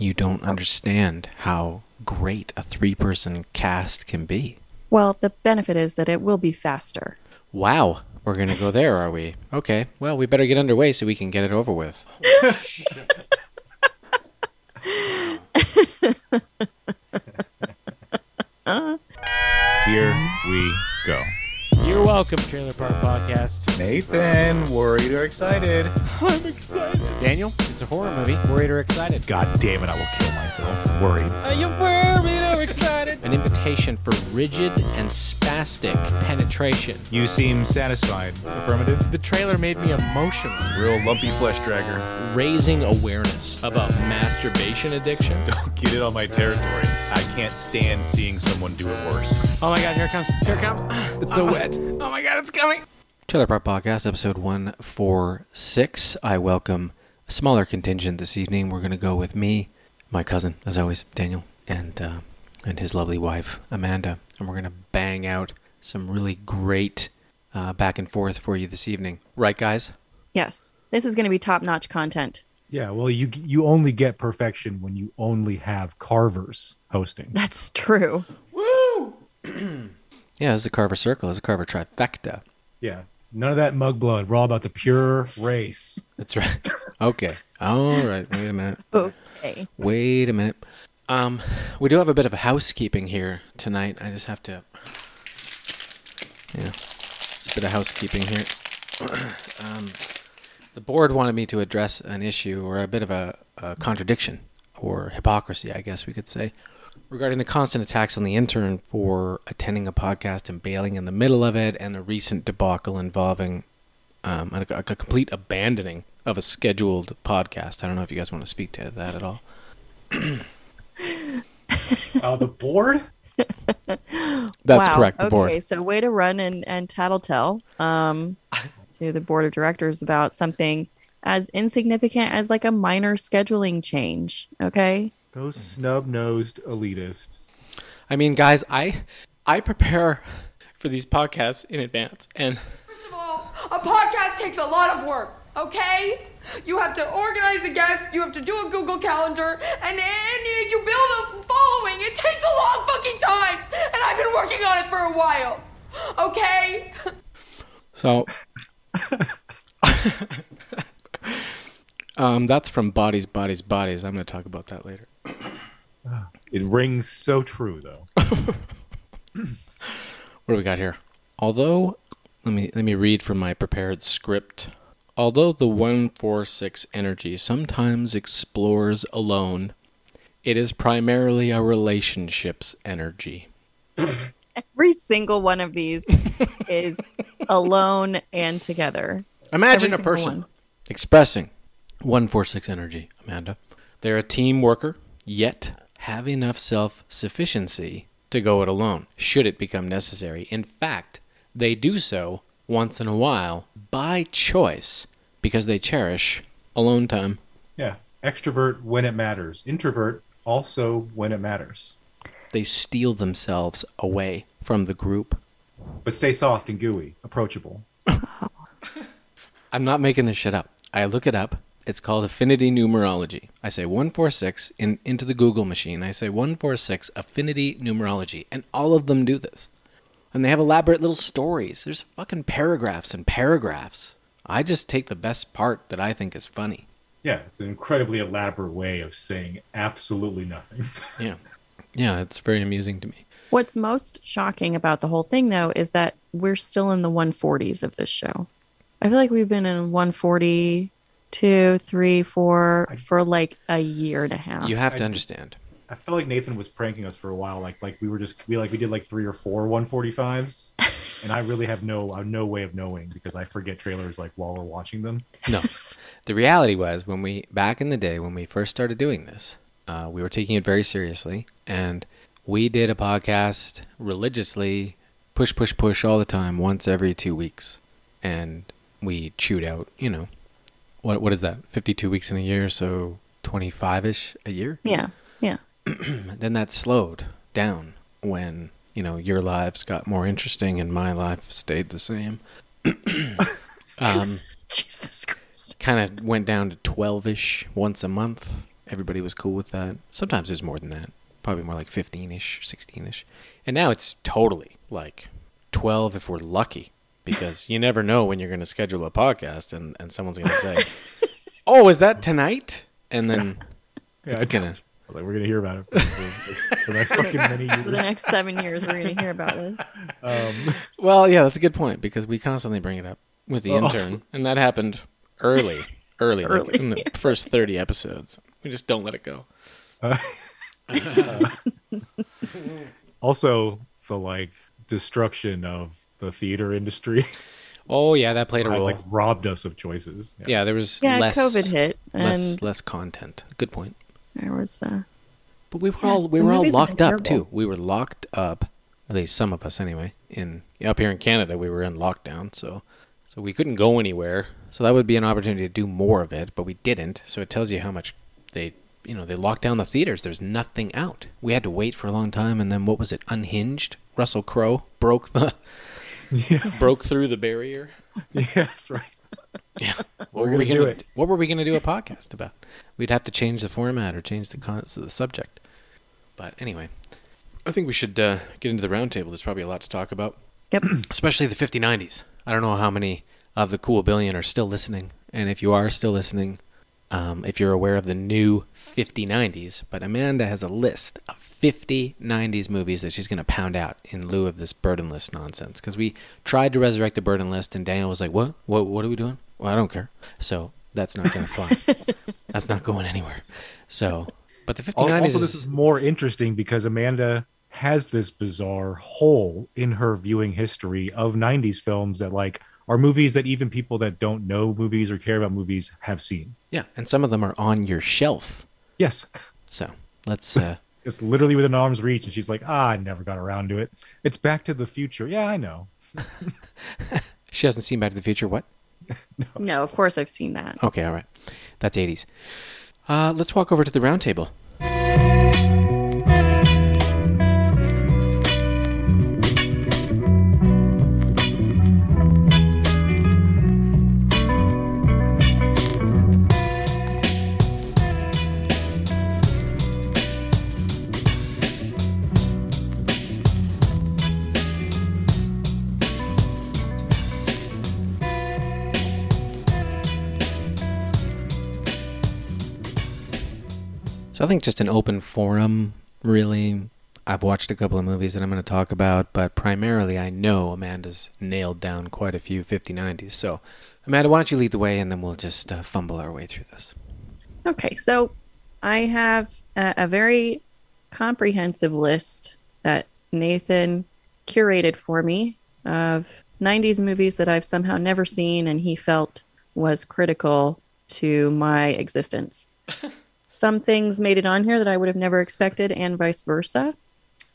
you don't understand how great a three person cast can be. Well, the benefit is that it will be faster. Wow, we're going to go there, are we? Okay, well, we better get underway so we can get it over with. Here we go. You're welcome, Trailer Park Podcast. Nathan, worried or excited? I'm excited. Daniel, it's a horror movie. Worried or excited? God damn it, I will kill myself. Worried. Are you worried or excited? An invitation for rigid and spastic penetration. You seem satisfied. Affirmative. The trailer made me emotional. Real lumpy flesh dragger. Raising awareness about masturbation addiction. Don't get it on my territory. I can't stand seeing someone do it worse. Oh my god, here it comes. Here it comes. It's so wet. Oh my god, it's coming. Trailer Park Podcast, episode 146. I welcome a smaller contingent this evening. We're going to go with me, my cousin, as always, Daniel, and uh, and his lovely wife, Amanda. And we're going to bang out some really great uh, back and forth for you this evening. Right, guys? Yes, this is going to be top notch content. Yeah, well, you you only get perfection when you only have carvers hosting. That's true. Woo! yeah, this is a Carver Circle. This is a Carver Trifecta. Yeah, none of that mug blood. We're all about the pure race. That's right. Okay. All right. Wait a minute. Okay. Wait a minute. Um, we do have a bit of housekeeping here tonight. I just have to. Yeah, just a bit of housekeeping here. um, the board wanted me to address an issue or a bit of a, a contradiction or hypocrisy, I guess we could say, regarding the constant attacks on the intern for attending a podcast and bailing in the middle of it, and the recent debacle involving um, a, a complete abandoning of a scheduled podcast. I don't know if you guys want to speak to that at all. Uh, the board? That's Wow. correct. The okay, board. so way to run and, and tattletale um, to the board of directors about something as insignificant as like a minor scheduling change. Okay. Those snub nosed elitists. I mean, guys, I I prepare for these podcasts in advance, and First of all, a podcast takes a lot of work, okay? You have to organize the guests, you have to do a Google Calendar, and then you build a following. It takes a long fucking time, and I've been working on it for a while, okay? so um, that's from Bodies, Bodies, Bodies. I'm going to talk about that later. It rings so true, though. What do we got here? Although, let me let me read from my prepared script. Although the 146 energy sometimes explores alone, it is primarily a relationships energy. Every single one of these is alone and together. Imagine Every a person one. expressing 146 energy, Amanda. They're a team worker, yet have enough self sufficiency to go it alone, should it become necessary. In fact, they do so once in a while by choice because they cherish alone time. Yeah. Extrovert when it matters. Introvert also when it matters. They steal themselves away from the group. But stay soft and gooey, approachable. I'm not making this shit up. I look it up. It's called affinity numerology. I say 146 in, into the Google machine. I say 146 affinity numerology. And all of them do this. And they have elaborate little stories. There's fucking paragraphs and paragraphs. I just take the best part that I think is funny. Yeah, it's an incredibly elaborate way of saying absolutely nothing. Yeah. Yeah, it's very amusing to me. What's most shocking about the whole thing, though, is that we're still in the 140s of this show. I feel like we've been in 140, two, three, four for like a year and a half. You have to I- understand. I feel like Nathan was pranking us for a while. Like like we were just we like we did like three or four 145s, and I really have no I have no way of knowing because I forget trailers like while we're watching them. No. the reality was when we back in the day when we first started doing this, uh, we were taking it very seriously, and we did a podcast religiously, push, push, push all the time, once every two weeks, and we chewed out, you know, what what is that? Fifty two weeks in a year, so twenty five ish a year. yeah. Yeah. Then that slowed down when you know your lives got more interesting and my life stayed the same. um, Jesus Christ. kind of went down to 12 ish once a month. Everybody was cool with that. Sometimes there's more than that. Probably more like 15ish, 16ish. And now it's totally like 12 if we're lucky because you never know when you're going to schedule a podcast and, and someone's going to say, "Oh, is that tonight?" And then Yeah, it's it's- going to Like we're gonna hear about it for, for the next fucking many years. For the next seven years, we're going to hear about this. Um, Well, yeah, that's a good point because we constantly bring it up with the Well, intern, also- and that happened early, early, like Early. in the first thirty episodes. We just don't let it go. also, the like destruction of the theater industry Oh yeah, that played a role. like robbed us of choices. yeah, there was Yeah, less COVID hit, and less less content. Good point. there was uh, But we were Yeah, all we were all locked up too. We were locked up, at least some of us anyway. In up here in Canada, we were in lockdown, so so we couldn't go anywhere. So that would be an opportunity to do more of it, but we didn't. So it tells you how much they you know they locked down the theaters. There's nothing out. We had to wait for a long time, and then what was it? Unhinged. Russell Crowe broke the Yeah, broke through the barrier. yeah, that's right. Yeah. What We're were gonna we gonna it. What were we gonna do a podcast about? We'd have to change the format or change the con- the subject. But anyway, I think we should uh, get into the roundtable. There's probably a lot to talk about, yep. especially the 5090s. I don't know how many of the cool billion are still listening, and if you are still listening, um, if you're aware of the new 5090s, but Amanda has a list of 50 90s movies that she's going to pound out in lieu of this burden list nonsense. Because we tried to resurrect the burden list, and Daniel was like, "What? What? What are we doing? Well, I don't care." So that's not going to fly. that's not going anywhere. So, but the 5090s Al- Also, is, this is more interesting because Amanda has this bizarre hole in her viewing history of 90s films that like are movies that even people that don't know movies or care about movies have seen. yeah, and some of them are on your shelf. Yes. So let's. Uh, It's literally within arm's reach and she's like, "Ah, I never got around to it. It's Back to the Future." Yeah, I know. she hasn't seen Back to the Future. What? No, no, of course I've seen that. Okay, all right. That's 80s. Uh, let's walk over to the round table. So I think just an open forum, really. I've watched a couple of movies that I'm going to talk about, but primarily I know Amanda's nailed down quite a few 5090s. So, Amanda, why don't you lead the way and then we'll just uh, fumble our way through this. Okay, so I have a, a very comprehensive list that Nathan curated for me of 90s movies that I've somehow never seen and he felt was critical to my existence. Some things made it on here that I would have never expected, and vice versa.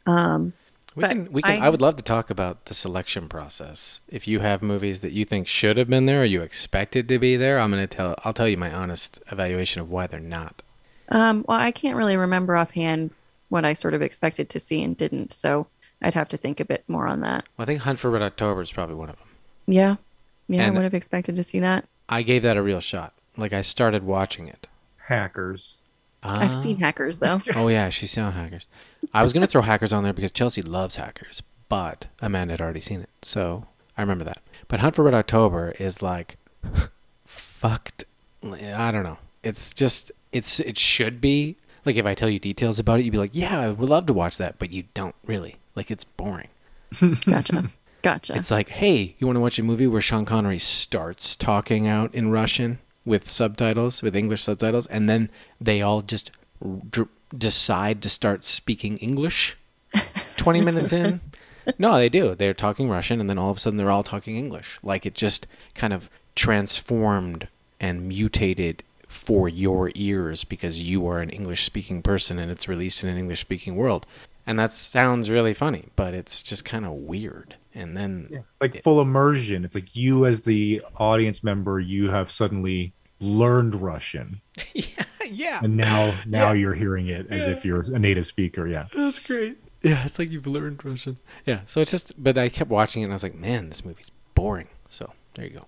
Um, We can, we can, I, I- would love to talk about the selection process. If you have movies that you think should have been there or you expected to be there, I'm going to tell, I'll tell you my honest evaluation of why they're not. um, well, I can't really remember offhand what I sort of expected to see and didn't, so I'd have to think a bit more on that. Well, I think Hunt for Red October is probably one of them. Yeah, yeah, And- I would have expected to see that. I gave that a real shot. Like I started watching it. Hackers. I've Ah. seen hackers though. Oh yeah, she's seen hackers. I was gonna throw hackers on there because Chelsea loves hackers, but Amanda had already seen it, so I remember that. But Hunt for Red October is like fucked. I don't know. It's just it's it should be like if I tell you details about it, you'd be like, yeah, I would love to watch that, but you don't really. Like it's boring. Gotcha. Gotcha. It's like, hey, you want to watch a movie where Sean Connery starts talking out in Russian with subtitles, with English subtitles, and then they all just d- decide to start speaking English 20 minutes in? No, they do. They're talking Russian, and then all of a sudden they're all talking English. Like it just kind of transformed and mutated for your ears because you are an English speaking person and it's released in an English speaking world. And that sounds really funny, but it's just kind of weird. And then Like full immersion. It's like you as the audience member, you have suddenly learned Russian. yeah, yeah, And now now you're hearing it as if you're a native speaker. Yeah. that's great. Yeah, it's like you've learned Russian. Yeah, so it's just, but I kept watching it and I was like, man, this movie's boring. So there you go.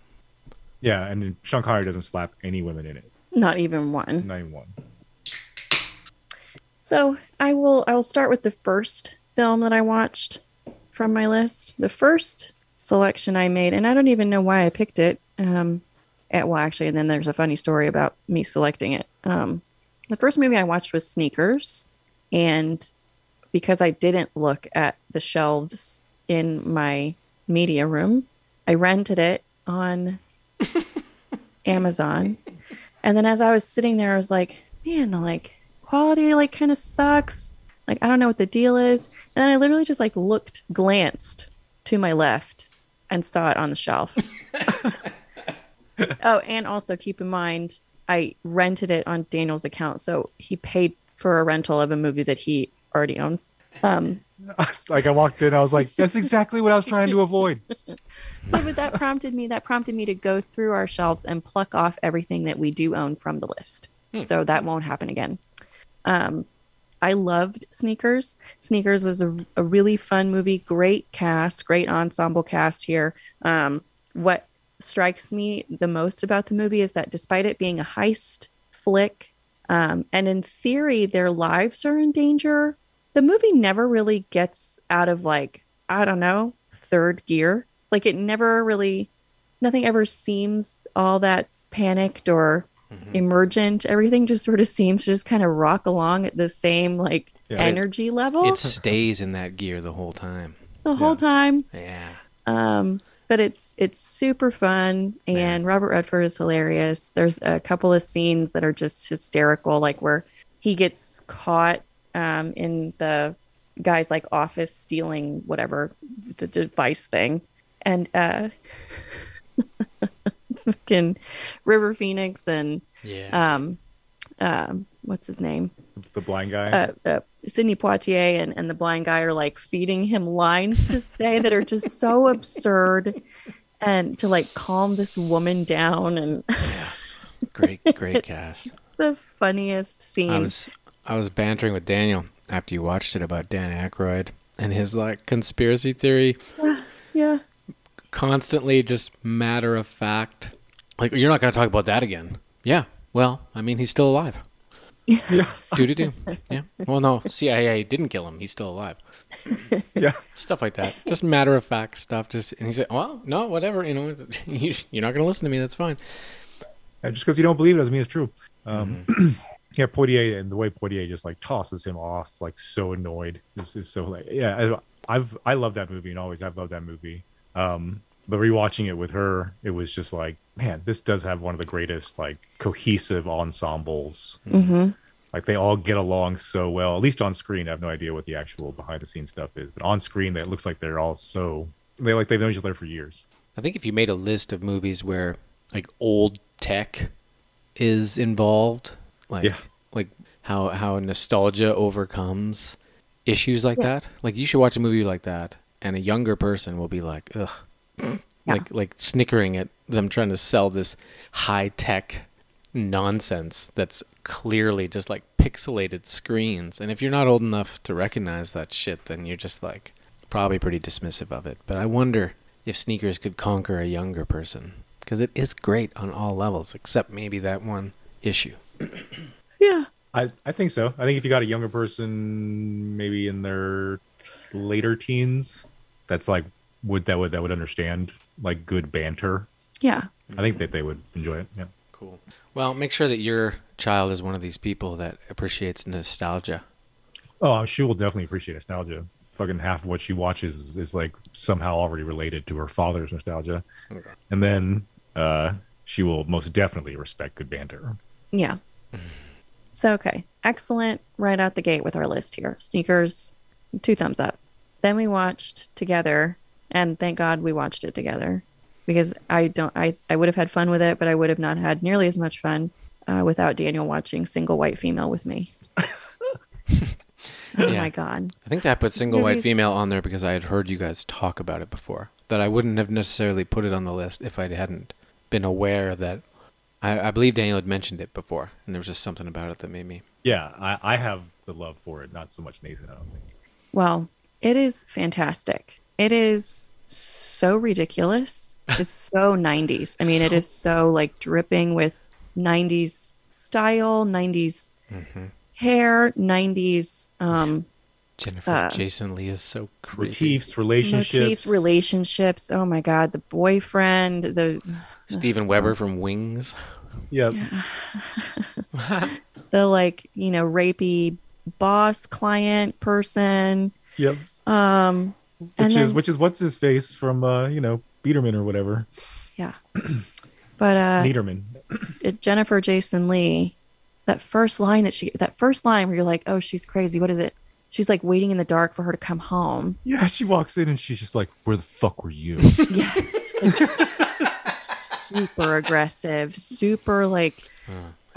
Yeah, and Sean Connery doesn't slap any women in it. Not even one. Not even one. So I will I will start with the first film that I watched from my list. The first selection I made, and I don't even know why I picked it. Um, at, well, actually, and then there's a funny story about me selecting it. Um, the first movie I watched was Sneakers, and because I didn't look at the shelves in my media room, I rented it on Amazon. And then as I was sitting there, I was like, man, the like quality like kind of sucks. Like I don't know what the deal is. And then I literally just like looked, glanced to my left and saw it on the shelf. oh, and also keep in mind I rented it on Daniel's account, so he paid for a rental of a movie that he already owned. Um, like I walked in, I was like, "That's exactly what I was trying to avoid." so but that prompted me that prompted me to go through our shelves and pluck off everything that we do own from the list so that won't happen again um i loved sneakers. Sneakers was a, a really fun movie great cast great ensemble cast here. Um what strikes me the most about the movie is that despite it being a heist flick um, and in theory their lives are in danger the movie never really gets out of like i don't know third gear. Like it never really nothing ever seems all that panicked or emergent. Everything just sort of seems to just kind of rock along at the same like Yeah. energy level. It stays in that gear the whole time. the whole time. Yeah. um but it's it's super fun and robert redford is hilarious. There's a couple of scenes that are just hysterical like where he gets caught um in the guy's like office stealing whatever the device thing. And uh fucking river phoenix and Yeah. um um what's his name The blind guy. uh, uh, Sidney Poitier and, and the blind guy are like feeding him lines to say that are just so absurd and to like calm this woman down and yeah. great, great cast. the funniest scene. I was I was bantering with Daniel after you watched it about Dan Aykroyd and his like conspiracy theory, yeah. Constantly just matter of fact. Like you're not going to talk about that again. Yeah. Well, I mean, he's still alive. yeah, Do do do. Yeah. Well, no, CIA didn't kill him. He's still alive. yeah. Stuff like that. Just matter of fact stuff. Just and he said, "Well, no, whatever. You know, you, you're not going to listen to me. That's fine." And just because you don't believe it doesn't mean it's true. Um, Mm-hmm. yeah, Poitier and the way Poitier just like tosses him off, like so annoyed. This is so like yeah. I- I've I love that movie and always I've loved that movie. Um, but rewatching it with her, it was just like man, this does have one of the greatest like cohesive ensembles. Mm-hmm. Like they all get along so well. At least on screen, I have no idea what the actual behind the scenes stuff is, but on screen, it looks like they're all so they like they've known each other for years. I think if you made a list of movies where like old tech is involved, like Yeah. like how how nostalgia overcomes issues like that, like you should watch a movie like that, and a younger person will be like, ugh, like like snickering at them trying to sell this high tech nonsense that's clearly just like pixelated screens. And if you're not old enough to recognize that shit, then you're just like probably pretty dismissive of it. But I wonder if sneakers could conquer a younger person because it is great on all levels, except maybe that one issue. Yeah. I, I think so. I think if you got a younger person, maybe in their later teens, that's like would that would that would understand like good banter. Yeah. I think that they would enjoy it. Yeah. Cool. Well, make sure that your child is one of these people that appreciates nostalgia. Oh, she will definitely appreciate nostalgia. Fucking half of what she watches is, is like somehow already related to her father's nostalgia, Okay. and then uh, she will most definitely respect good banter. Yeah. So, okay. Excellent right out the gate with our list here. Sneakers, two thumbs up. Then we watched together, and thank God we watched it together because I don't, I, I would have had fun with it, but I would have not had nearly as much fun uh, without Daniel watching Single White Female with me. oh Yeah. my God. I think I put single white female on there because I had heard you guys talk about it before. That I wouldn't have necessarily put it on the list if I hadn't been aware that. I, I believe Daniel had mentioned it before, and there was just something about it that made me. Yeah, I, I have the love for it, not so much Nathan. I don't think. Well, it is fantastic. It is so ridiculous. It's so 90s. I mean, it is so like dripping with 90s style, 90s hair, 90s um, Jennifer Uh, Jason Lee is so creepy. Motifs, relationships. motifs, relationships. Oh my God, the boyfriend, the Steven Weber from Wings. Yep. the like you know rapey boss client person. Yep. Um, and Which is then, which is what's his face from uh, you know, Biederman or whatever. yeah, but uh, Niederman. it- Jennifer Jason Lee, that first line that she, that first line where you're like, oh, she's crazy. What is it? She's like waiting in the dark for her to come home. Yeah, she walks in and she's just like, Where the fuck were you? Yeah, it's like super aggressive, super like.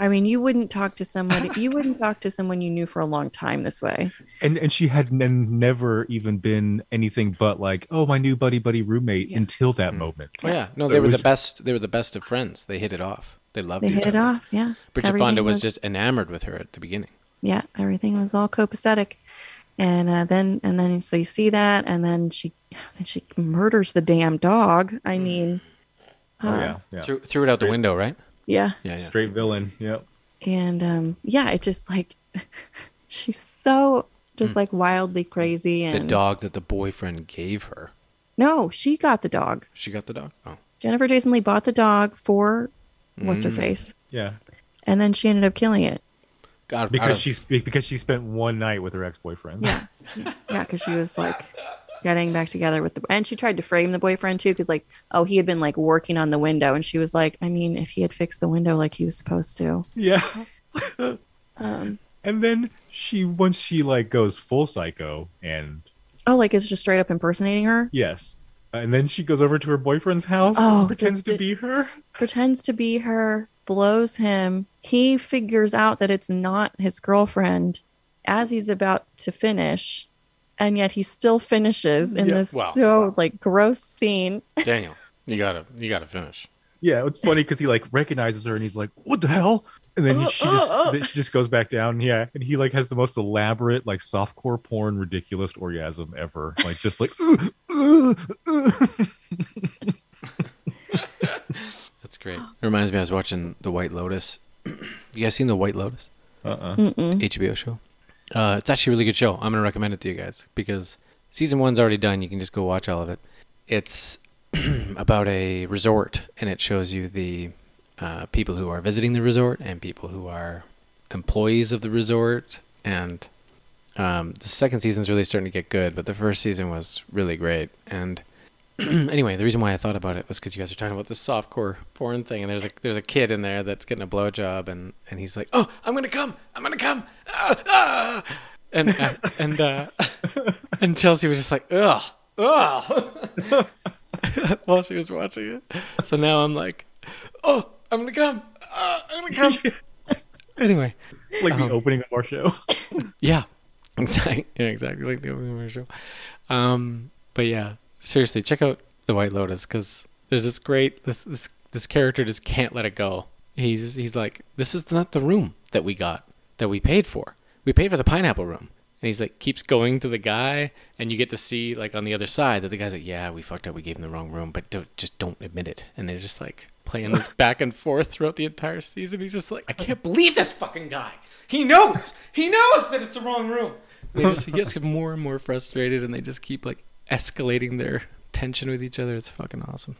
I mean, you wouldn't talk to someone. You wouldn't talk to someone you knew for a long time this way. and and she had n- never even been anything but like, oh, my new buddy buddy roommate Yeah. until that moment. Oh yeah, no, So they were the just- best. They were the best of friends. They hit it off. They loved They each hit it other. off. Yeah. Bridget Everything Fonda was, just enamored with her at the beginning. yeah everything was all copacetic and uh, then and then so you see that and then she then she murders the damn dog i mean Oh uh, yeah, yeah. Threw, threw it out the window, right? Yeah Yeah, yeah. Straight villain. Yep. and um yeah it just like she's so just like wildly crazy Hmm. The dog that the boyfriend gave her. no she got the dog She got the dog. Oh, jennifer jason lee bought the dog for what's Mm. her face Yeah. and then she ended up killing it God, Because she's because she spent one night with her ex boyfriend. Yeah, yeah, because she was like getting back together with the, and she tried to frame the boyfriend too, because like, oh, he had been like working on the window, and she was like, I mean, if he had fixed the window like he was supposed to, Yeah. um, And then she once she like goes full psycho and oh, like it's just straight up impersonating her, yes. And then she goes over to her boyfriend's house Oh, and pretends to be her. pretends to be her, blows him. He figures out that it's not his girlfriend as he's about to finish, and yet he still finishes in Yeah, this wow, so like gross scene. Daniel, you gotta, you gotta finish. Yeah, it's funny because he like recognizes her and he's like, "What the hell?" And then he, she just then she just goes back down. Yeah, and he like has the most elaborate like softcore porn ridiculous orgasm ever. Like just like That's great. It reminds me, I was watching The White Lotus. you guys seen The White Lotus? Uh uh-uh. uh HBO show. Uh, it's actually a really good show. I'm gonna recommend it to you guys because season one's already done. You can just go watch all of it. It's about a resort, and it shows you the uh, people who are visiting the resort and people who are employees of the resort. And um, the second season's really starting to get good, but the first season was really great. And anyway, the reason why I thought about it was because you guys are talking about this softcore porn thing, and there's a there's a kid in there that's getting a blowjob, and and he's like, "Oh, I'm gonna come, I'm gonna come," ah, ah. and uh, and uh, and Chelsea was just like, "Ugh, ugh," while she was watching it. So now I'm like, "Oh, I'm gonna come, ah, I'm gonna come." anyway, like Uh-huh. the opening of our show. yeah, exactly. Yeah, exactly like the opening of our show. Um, but yeah, seriously, check out the White Lotus because there's this great this this this character just can't let it go. He's he's like, this is not the room that we got that we paid for. We paid for the pineapple room. And he's like, keeps going to the guy, and you get to see like on the other side that the guy's like, yeah, we fucked up, we gave him the wrong room, but don't, just don't admit it. And they're just like playing this back and forth throughout the entire season. He's just like, I can't believe this fucking guy. He knows, he knows that it's the wrong room. They just he gets more and more frustrated, and they just keep like escalating their tension with each other. It's fucking awesome.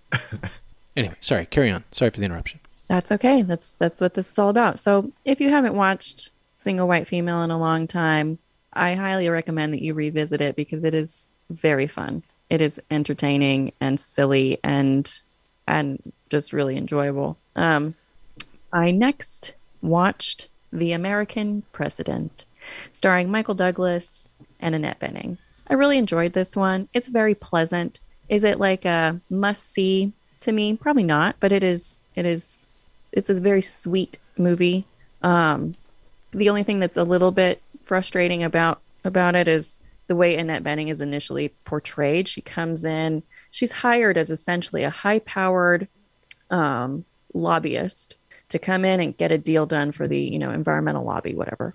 anyway, sorry, carry on. Sorry for the interruption. That's okay. That's that's what this is all about. So if you haven't watched Single White Female in a long time, I highly recommend that you revisit it because it is very fun. It is entertaining and silly and and just really enjoyable. Um, I next watched The American President, starring Michael Douglas and Annette Bening. I really enjoyed this one. It's very pleasant. Is it like a must see to me? Probably not, but it is. It is. It's a very sweet movie. Um, the only thing that's a little bit frustrating about about it is the way Annette Bening is initially portrayed. She comes in. She's hired as essentially a high-powered um, lobbyist to come in and get a deal done for the you know environmental lobby, whatever.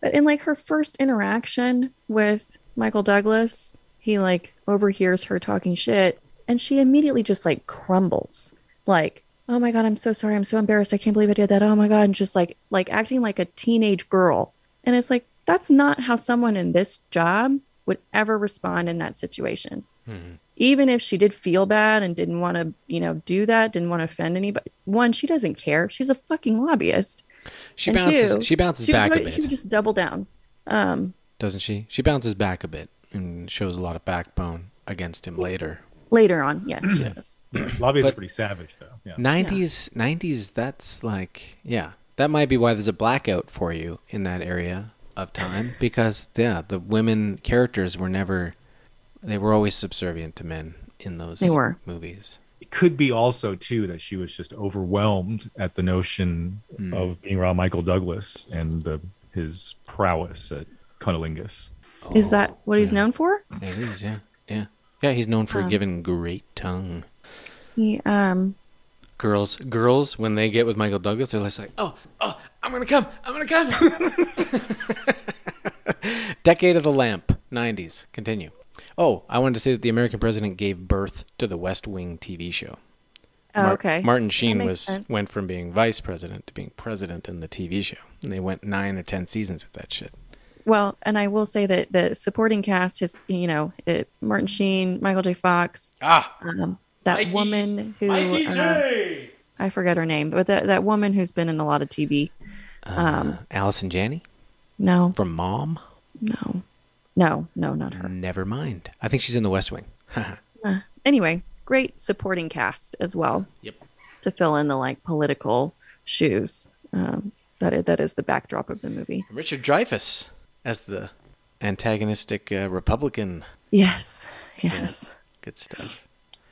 But in like her first interaction with Michael Douglas, he like overhears her talking shit and she immediately just like crumbles. Like oh my god, I'm so sorry, I'm so embarrassed, I can't believe I did that. Oh my god, and just like like acting like a teenage girl. And it's like that's not how someone in this job would ever respond in that situation. Even if she did feel bad and didn't want to, you know, do that, didn't want to offend anybody. One, she doesn't care. She's a fucking lobbyist. She And bounces. two, she bounces she would back a bit, She would just double down. Um, doesn't she? She bounces back a bit and shows a lot of backbone against him later. later on, yes, she does. Lobbyists But- pretty savage, though. Yeah. 90s 90s that's like yeah that might be why there's a blackout for you in that area of time because yeah the women characters were never they were always subservient to men in those They were. movies It could be also too that she was just overwhelmed at the notion mm. of being around Michael Douglas and the, his prowess at cunnilingus. Is that what he's known for? Yeah, it is yeah. Yeah. Yeah he's known for Um, giving great tongue. He, um, girls girls when they get with michael douglas they're just like oh oh i'm gonna come i'm gonna come. Decade of the lamp 90s continue. Oh i wanted to say that the american president gave birth to the west wing tv show. Oh, Mar- okay. martin sheen was sense. went from being vice president to being president in the tv show. And they went nine or ten seasons with that shit Well, and I will say that the supporting cast is, you know, it, Martin Sheen, Michael J. Fox, ah um, that woman who uh, I forget her name, but that that woman who's been in a lot of TV. Um, allison janney no, from mom no, no, no, not her. never mind i think she's in the west wing Anyway, great supporting cast as well yep to fill in the like political shoes. Um, that is, that is the backdrop of the movie. richard dreyfuss as the antagonistic uh, republican Yes, yes. good stuff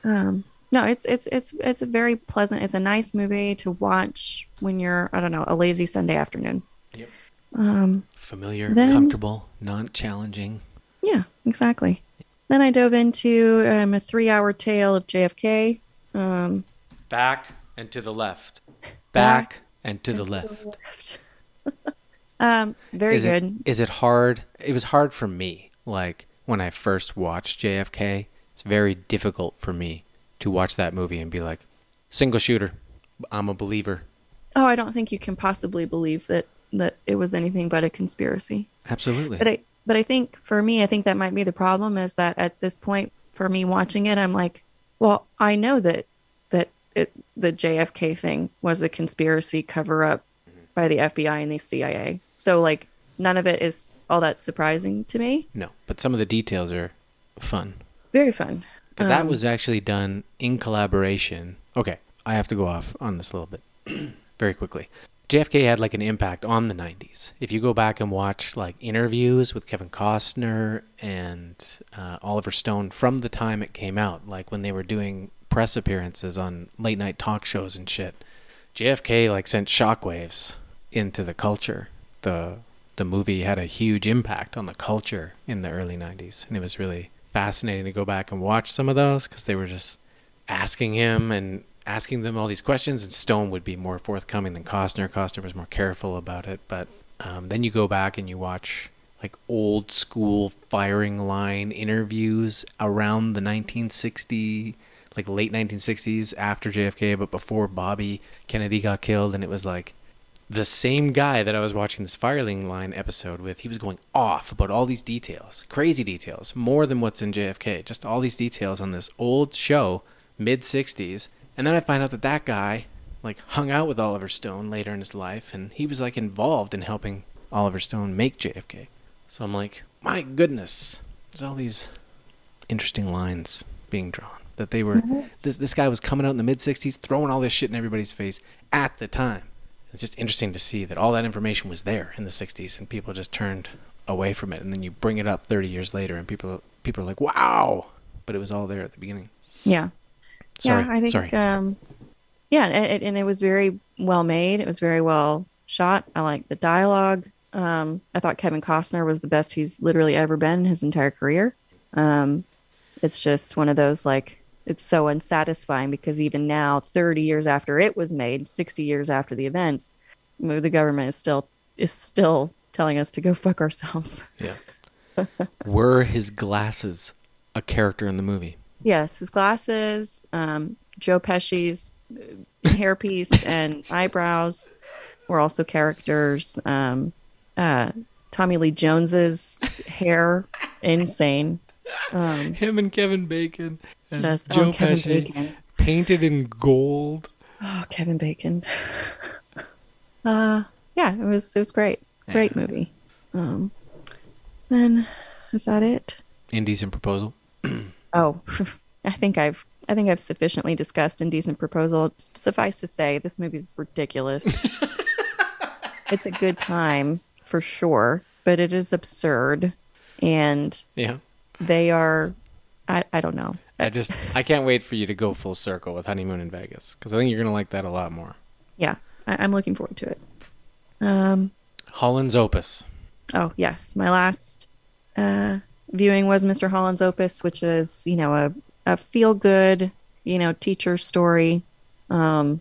Um, no, it's it's it's it's a very pleasant. It's a nice movie to watch when you're I don't know a lazy Sunday afternoon. Yep. Um, familiar, Then- comfortable, non-challenging. yeah, exactly. Then I dove into um, a three-hour tale of JFK. Um, Back and to the left. Back and to the left. um, very is good. It, is it hard? It was hard for me. Like when I first watched JFK, it's very difficult for me to watch that movie and be like, single shooter. I'm a believer. Oh, I don't think you can possibly believe that that it was anything but a conspiracy. Absolutely. But I but I think for me, I think that might be the problem is that at this point, for me watching it, I'm like, well, I know that that it the JFK thing was a conspiracy cover up by the FBI and the CIA. So like none of it is all that surprising to me. no, but some of the details are fun. Very fun. Because that Um, was actually done in collaboration. Okay, I have to go off on this a little bit very quickly. JFK had like an impact on the 90s. If you go back and watch like interviews with Kevin Costner and uh, Oliver Stone from the time it came out, like when they were doing press appearances on late night talk shows and shit, JFK like sent shockwaves into the culture. The the movie had a huge impact on the culture in the early 90s and it was really fascinating to go back and watch some of those cuz they were just asking him and asking them all these questions. And Stone would be more forthcoming than Costner. Costner was more careful about it, but um, then you go back and you watch like old school firing line interviews around the 1960 like late 1960s after JFK but before Bobby Kennedy got killed. And it was like the same guy that I was watching this firing line episode with, he was going off about all these details, crazy details, more than what's in JFK. Just all these details on this old show, mid 60s. And then I find out that that guy, like, hung out with Oliver Stone later in his life, and he was, like, involved in helping Oliver Stone make JFK. So I'm like, my goodness, there's all these interesting lines being drawn. That they were, mm-hmm. this, this guy was coming out in the mid 60s, throwing all this shit in everybody's face at the time. It's just interesting to see that all that information was there in the 60s and people just turned away from it. And then you bring it up 30 years later and people people are like, wow. But it was all there at the beginning. Yeah. Sorry. Yeah, I think Sorry. um yeah, and it, and it was very well made. It was very well shot. I like the dialogue. Um I thought Kevin Costner was the best he's literally ever been in his entire career. Um it's just one of those like it's so unsatisfying because even now 30 years after it was made, 60 years after the events, the government is still is still telling us to go fuck ourselves. yeah. Were his glasses a character in the movie? Yes, his glasses, um, Joe Pesci's hairpiece and eyebrows were also characters. Um, uh, Tommy Lee Jones's hair, insane. Um, Him and Kevin Bacon. And just Joe oh, Kevin Pesci Bacon. painted in gold. Oh, Kevin Bacon. uh, yeah, it was it was great. Great movie. Um, then is that it? Indecent proposal. Oh, I think I've I think I've sufficiently discussed indecent proposal. Suffice to say, this movie is ridiculous. it's a good time for sure, but it is absurd, and Yeah. They are. I I don't know. I just I can't wait for you to go full circle with honeymoon in Vegas because I think you're gonna like that a lot more. Yeah, I, I'm looking forward to it. Um. Holland's Opus. Oh yes, my last uh, viewing was Mr. Holland's Opus, which is you know a a feel good you know teacher story. Um,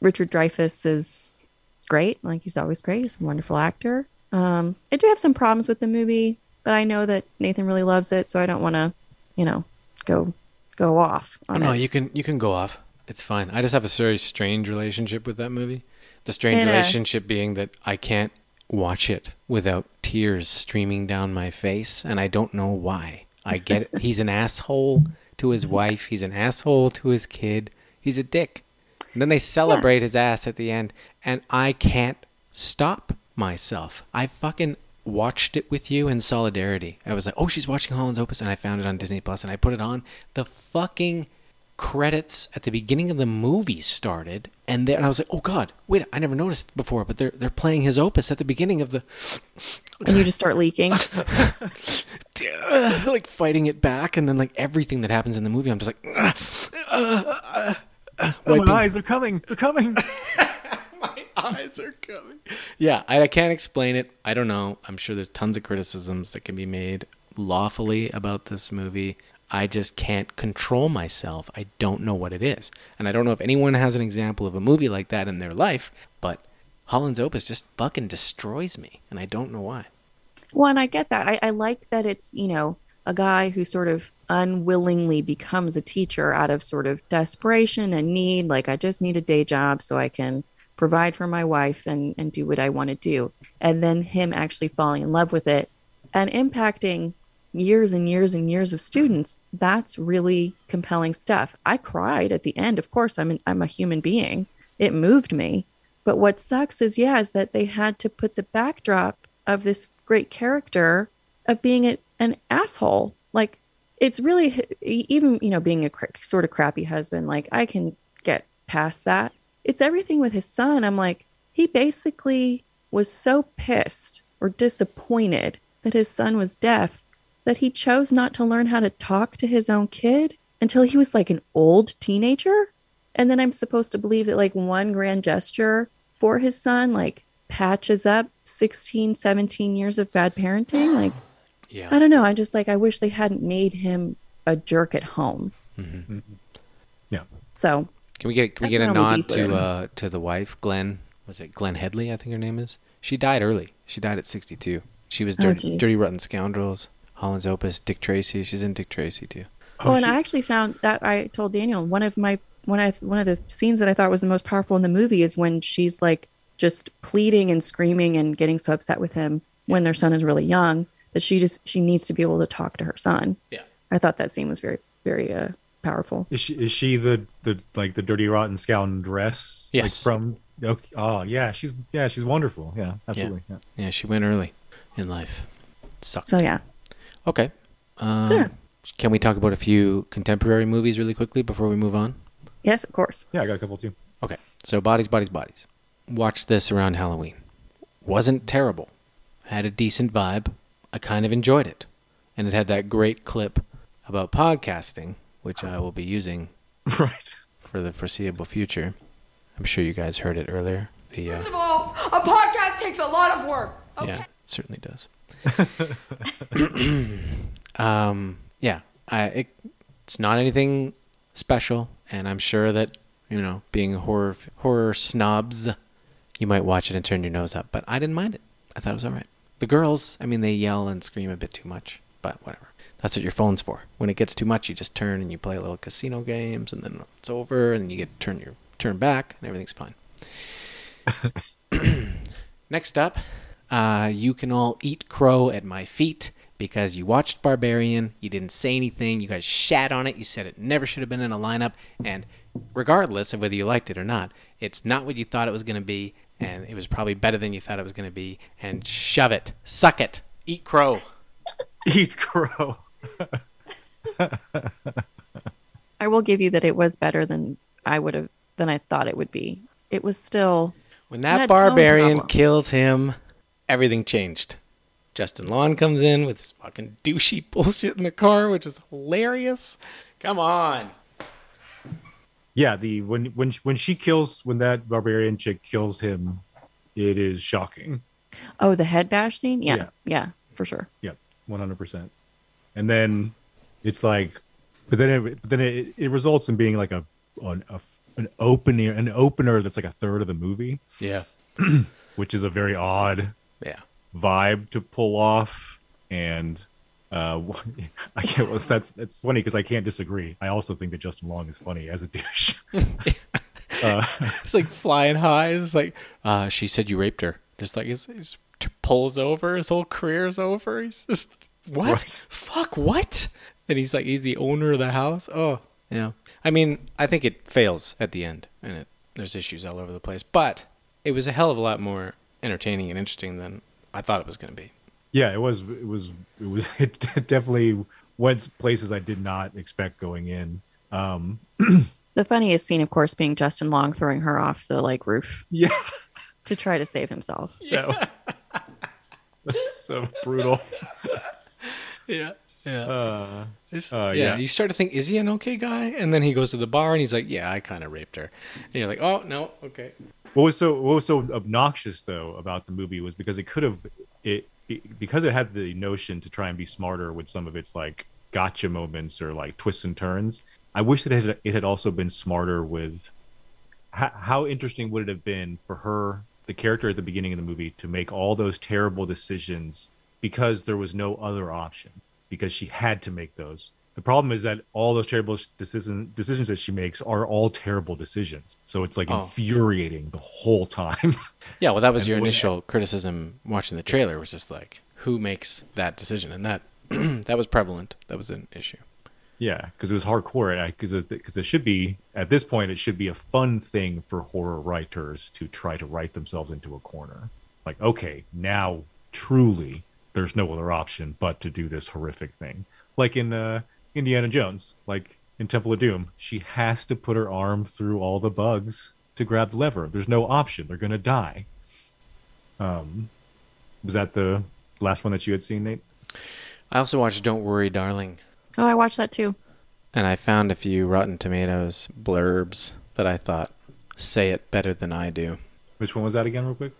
Richard Dreyfuss is great, like he's always great. He's a wonderful actor. Um, I do have some problems with the movie, but I know that Nathan really loves it, so I don't want to, you know, go go off on no, it. you can you can go off. It's fine. I just have a very strange relationship with that movie. The strange relationship being that I can't watch it without tears streaming down my face, and I don't know why. I get it. He's an asshole to his wife. He's an asshole to his kid. He's a dick. And then they celebrate his ass at the end, and I can't stop myself. I fucking watched it with you in solidarity. I was like, "Oh, she's watching Holland's Opus," and I found it on Disney Plus, and I put it on. The fucking credits at the beginning of the movie started, and then I was like, "Oh God, wait! I never noticed before, but they're they're playing his Opus at the beginning of the." and you just start leaking. like fighting it back, and then like everything that happens in the movie, I'm just like, Oh, Wiping- my eyes, they're coming. They're coming. my eyes are coming. Yeah, I, I can't explain it. I don't know. I'm sure there's tons of criticisms that can be made lawfully about this movie. I just can't control myself. I don't know what it is. And I don't know if anyone has an example of a movie like that in their life, but Holland's Opus just fucking destroys me. And I don't know why. Well, and I get that. I, I like that it's, you know, a guy who sort of unwillingly becomes a teacher out of sort of desperation and need. Like, I just need a day job so I can provide for my wife and, and do what I want to do. And then him actually falling in love with it and impacting years and years and years of students. That's really compelling stuff. I cried at the end. Of course, I'm, an, I'm a human being. It moved me. But what sucks is, yeah, is that they had to put the backdrop of this great character of being a, an asshole. Like it's really even you know being a cr- sort of crappy husband. Like I can get past that. It's everything with his son. I'm like he basically was so pissed or disappointed that his son was deaf that he chose not to learn how to talk to his own kid until he was like an old teenager. And then I'm supposed to believe that like one grand gesture for his son like patches up 16, 17 years of bad parenting. Like, Yeah. I don't know. I just like, I wish they hadn't made him a jerk at home. Mm-hmm. Mm-hmm. Yeah. So, Can we get can we get a not how we nod to uh to the wife, Glenne? Was it Glenne Headly? I think her name is. She died early. She died at 62. She was Oh, Dirty, geez. Dirty Rotten Scoundrels, Holland's Opus, Dick Tracy. She's in Dick Tracy too. oh, and I actually found that I told Daniel one of my one I one of the scenes that I thought was the most powerful in the movie is when she's like just pleading and screaming and getting so upset with him when their son is really young that she just she needs to be able to talk to her son. Yeah. I thought that scene was very very uh, powerful. Is she is she the the like the dirty rotten scoundrel dress? Like Yes. from okay, oh yeah, she's yeah she's wonderful. Yeah, absolutely. Yeah. Yeah, she went early in life. Sucked. So yeah, Okay. Um, Sure. Can we talk about a few contemporary movies really quickly before we move on? yes, of course. Yeah, I got a couple too. Okay. So Bodies, Bodies, Bodies. Watched this around Halloween. Wasn't terrible. Had a decent vibe. I kind of enjoyed it. And it had that great clip about podcasting, which I will be using Right. for the foreseeable future. I'm sure you guys heard it earlier. The uh, First of all, a podcast takes a lot of work. Okay. Yeah, it certainly does. um, yeah, I, it, it's not anything special, and I'm sure that you know, being horror horror snobs, you might watch it and turn your nose up. But I didn't mind it. I thought it was all right. The girls, I mean, they yell and scream a bit too much, but whatever. That's what your phone's for. When it gets too much, you just turn and you play little casino games, and then it's over, and you get to turn your turn back, and everything's fine. Next up, uh, you can all eat crow at my feet because you watched Barbarian. You didn't say anything. You guys shat on it. You said it never should have been in a lineup. And regardless of whether you liked it or not, it's not what you thought it was going to be. And it was probably better than you thought it was going to be. And shove it. Suck it. Eat crow. Eat crow. I will give you that it was better than I would have than I thought it would be. It was still When that barbarian kills him, everything changed. Justin Long comes in with his fucking douchey bullshit in the car, which is hilarious. Come on. Yeah, the when when when she kills when that barbarian chick kills him, it is shocking. oh the head bash scene. Yeah, Yeah. yeah, for sure. Yep, one hundred percent. And then it's like, but then it but then it, it results in being like a an a, an opener an opener that's like a third of the movie, Yeah. which is a very odd Yeah. vibe to pull off. And uh, I can't. Well, that's that's funny because I can't disagree. I also think that Justin Long is funny as a douche. uh, It's like flying high. It's like, uh, she said you raped her. Just like, his, his pulls over. His whole career's over. He's just, what? Right. Fuck, what? And he's like, he's the owner of the house. Oh, yeah. I mean, I think it fails at the end. And it, there's issues all over the place. But it was a hell of a lot more entertaining and interesting than I thought it was going to be. yeah, it was. It was. It was. It definitely went places I did not expect going in. Um, The funniest scene, of course, being Justin Long throwing her off the like roof yeah, to try to save himself. that was. That's so brutal. Yeah. Yeah. Uh, Uh, yeah, yeah. you start to think, is he an okay guy? And then he goes to the bar and he's like, yeah, I kind of raped her. And you're like, oh no, okay. what was so what was so obnoxious though about the movie was because it could have it, it because it had the notion to try and be smarter with some of its like gotcha moments or like twists and turns. I wish that it had, it had also been smarter with how, how interesting would it have been for her, the character at the beginning of the movie, to make all those terrible decisions because there was no other option because she had to make those. The problem is that all those terrible decision, decisions that she makes are all terrible decisions. So it's like Oh. infuriating the whole time. Yeah, well, that was And your initial criticism watching the trailer was just like, who makes that decision? And that that was prevalent. That was an issue. yeah, because it was hardcore. Because it, because it should be at this point, it should be a fun thing for horror writers to try to write themselves into a corner. Like, okay, now truly, there's no other option but to do this horrific thing. Like in uh, Indiana Jones, like in Temple of Doom, she has to put her arm through all the bugs to grab the lever. There's no option; they're gonna die. Um, was that the last one that you had seen, Nate? I also watched Don't Worry, Darling, Oh, I watched that too. and I found a few Rotten Tomatoes blurbs that I thought say it better than I do. Which one was that again, real quick?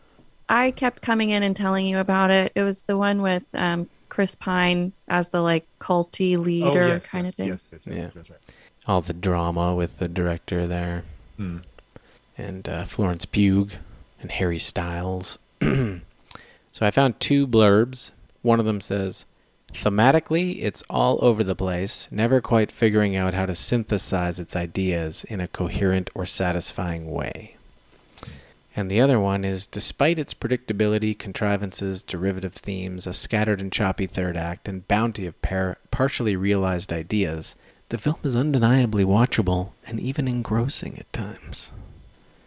I kept coming in and telling you about it. It was the one with um, Chris Pine as the like culty leader kind of thing. Oh, Yes, yes, yes, Yeah. that's right. All the drama with the director there, Hmm. and uh, Florence Pugh, and Harry Styles. so I found two blurbs. One of them says, Thematically, it's all over the place, never quite figuring out how to synthesize its ideas in a coherent or satisfying way. And the other one is Despite its predictability, contrivances, derivative themes, a scattered and choppy third act, and bounty of par- partially realized ideas, the film is undeniably watchable and even engrossing at times.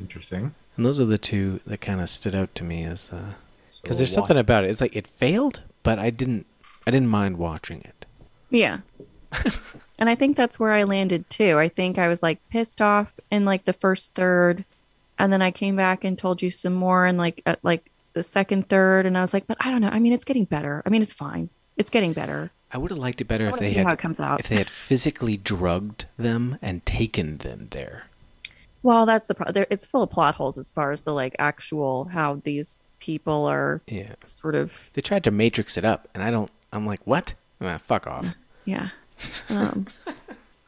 Interesting. And those are the two that kind of stood out to me as because So there's why- something about it. It's like it failed, but I didn't I didn't mind watching it. Yeah. and I think that's where I landed too. I think I was like pissed off in like the first third, and then I came back and told you some more and like at like the second third, and I was like, but I don't know. I mean, it's getting better. I mean, it's fine. It's getting better. I would have liked it better if they had how it comes out. if they had physically drugged them and taken them there. Well, that's the problem. It's full of plot holes as far as the like actual how these people are Yeah, sort of they tried to matrix it up, and I don't. I'm like, what? Ah, fuck off. yeah. Um,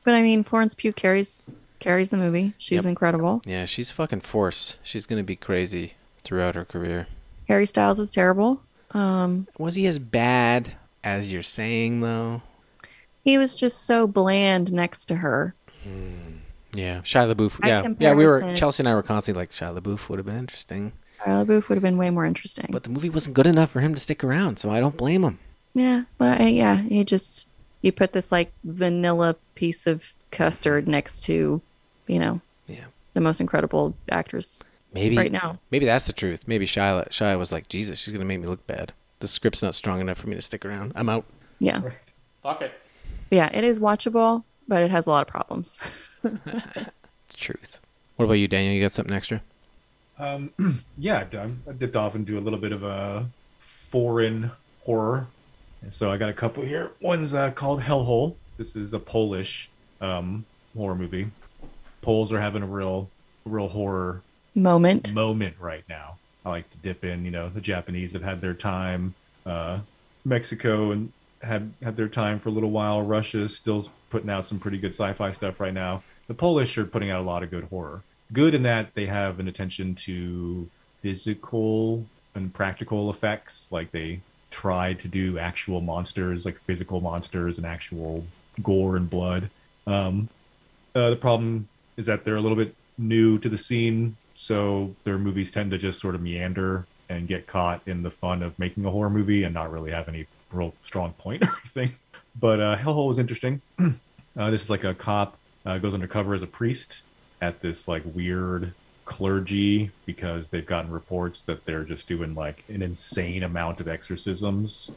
but I mean, Florence Pugh carries carries the movie. She's Yep. incredible. Yeah, she's a fucking force. She's gonna be crazy throughout her career. Harry Styles was terrible. Um, Was he as bad as you're saying though? he was just so bland next to her. Yeah, Shia LaBeouf. By Yeah, yeah. We were Chelsea and I were constantly like Shia LaBeouf would have been interesting, Shia LaBeouf would have been way more interesting. but the movie wasn't good enough for him to stick around. So I don't blame him. yeah, well, yeah, he just he put this like vanilla piece of custard next to, you know, Yeah, the most incredible actress maybe right now. Maybe that's the truth. Maybe Shia Shia was like, Jesus, she's gonna make me look bad. The script's not strong enough for me to stick around. I'm out. Yeah, Fuck it. Yeah, it is watchable, but it has a lot of problems. Truth. What about you, Daniel? You got something extra? Um, yeah, i've done dipped off into a little bit of a foreign horror. And so I got a couple here. One's uh, called Hellhole. This is a Polish um, horror movie. Poles are having a real, real horror Moment. moment right now. I like to dip in. You know, the Japanese have had their time. Uh, Mexico and had had their time for a little while. Russia is still putting out some pretty good sci-fi stuff right now. The Polish are putting out a lot of good horror. Good in that they have an attention to physical and practical effects. Like they try to do actual monsters, like physical monsters and actual gore and blood. Um, uh, the problem is that they're a little bit new to the scene, so their movies tend to just sort of meander and get caught in the fun of making a horror movie and not really have any real strong point or anything. But uh, Hellhole was interesting. uh, this is like a cop uh, goes undercover as a priest at this like weird clergy because they've gotten reports that they're just doing like an insane amount of exorcisms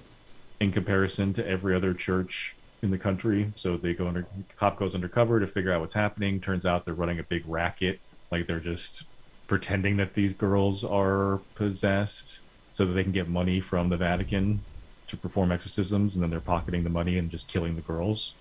in comparison to every other church in the country. So they go under cop goes undercover to figure out what's happening. Turns out they're running a big racket. Like they're just pretending that these girls are possessed so that they can get money from the Vatican to perform exorcisms, and then they're pocketing the money and just killing the girls.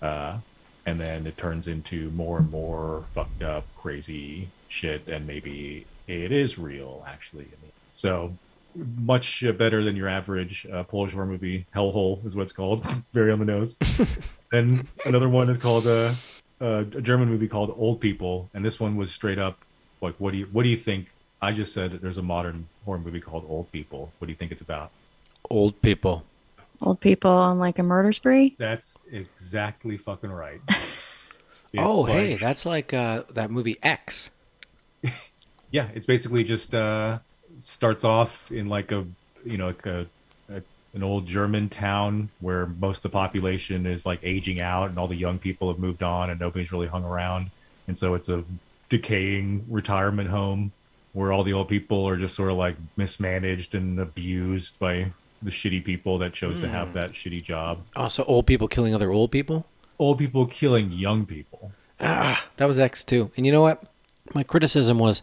Uh, and then it turns into more and more fucked up, crazy shit, and maybe it is real, actually. So much uh, better than your average uh, Polish horror movie. Hellhole is what it's called, very on the nose. and another one is called uh, uh, a German movie called Old People, and this one was straight up like, what do you what do you think? I just said that there's a modern horror movie called Old People. What do you think it's about? Old people. Old people on like a murder spree. That's exactly fucking right. oh, It's hey, that's like uh, that movie X. yeah, it's basically just uh, starts off in like a you know like a, a an old German town where most of the population is like aging out and all the young people have moved on and nobody's really hung around, and so it's a decaying retirement home where all the old people are just sort of like mismanaged and abused by the shitty people that chose to have that shitty job. Also, old people killing other old people? Old people killing young people. Ah, that was X too. And you know what? My criticism was,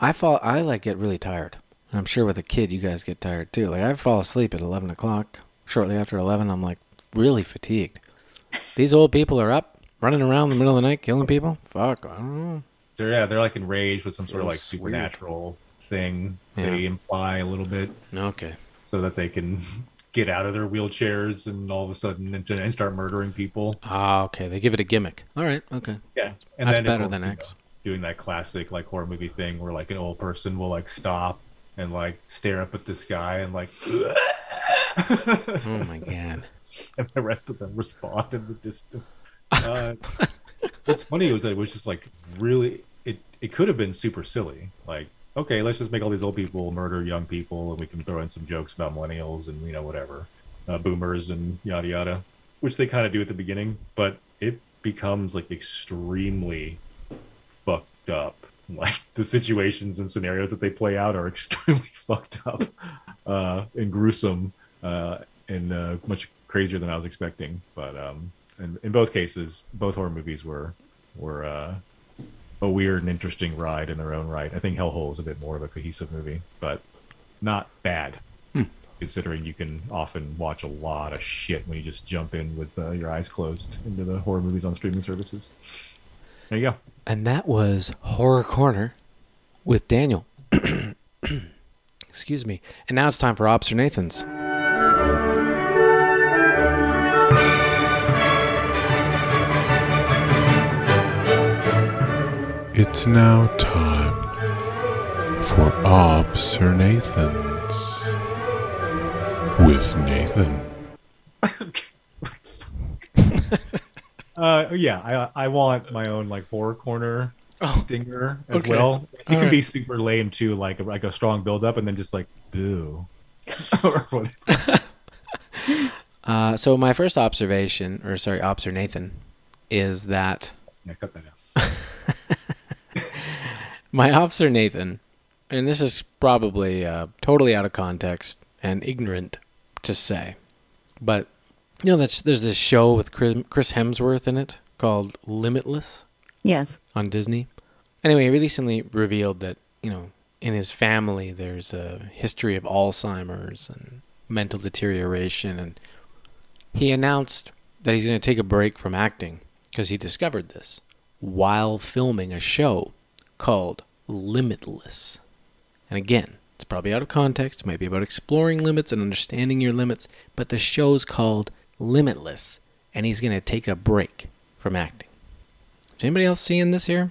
I fall. I like get really tired. And I'm sure with a kid, you guys get tired too. Like I fall asleep at 11 o'clock. Shortly after 11, I'm like really fatigued. These old people are up, running around in the middle of the night, killing people. Fuck, I don't know. They're yeah, they're like enraged with some sort of like weird. supernatural thing. Yeah. They imply a little bit Okay. so that they can get out of their wheelchairs and all of a sudden and, and start murdering people. Ah, okay. They give it a gimmick. All right. Okay. Yeah, and That's then better it'll, than know, X. doing that classic like horror movie thing where like an old person will like stop and like stare up at the sky and like Oh my god. and the rest of them respond in the distance. Uh, what's funny was that it was just like really it it could have been super silly. Like, okay, let's just make all these old people murder young people, and we can throw in some jokes about millennials and you know whatever, uh, boomers and yada yada, which they kind of do at the beginning. But it becomes like extremely fucked up. Like the situations and scenarios that they play out are extremely fucked up uh, and gruesome uh, and uh, much crazier than I was expecting. But um, in, in both cases, both horror movies were were uh, a weird and interesting ride in their own right. I think Hellhole is a bit more of a cohesive movie, but not bad. Considering you can often watch a lot of shit when you just jump in with uh, your eyes closed into the horror movies on streaming services. There you go. And that was Horror Corner with Daniel. Excuse me. And now it's time for Ops or Nathan's. It's now time for Obs or Nathan's with Nathan. Uh, yeah, I I want my own like horror corner Oh, stinger as okay. well. It can Alright. be super lame too, like like a strong build up and then just like boo. Uh, so my first observation, or sorry, obser Nathan, is that yeah, cut that out. my officer Nathan, and this is probably uh, totally out of context and ignorant to say, but you know that's there's this show with Chris, Chris Hemsworth in it called Limitless Yes. on Disney. Anyway, he recently revealed that you know in his family there's a history of Alzheimer's and mental deterioration, and he announced that he's going to take a break from acting because he discovered this while filming a show called Limitless. And again, it's probably out of context, it might be about exploring limits and understanding your limits, but the show's called Limitless, and he's going to take a break from acting. Is anybody else seeing this here?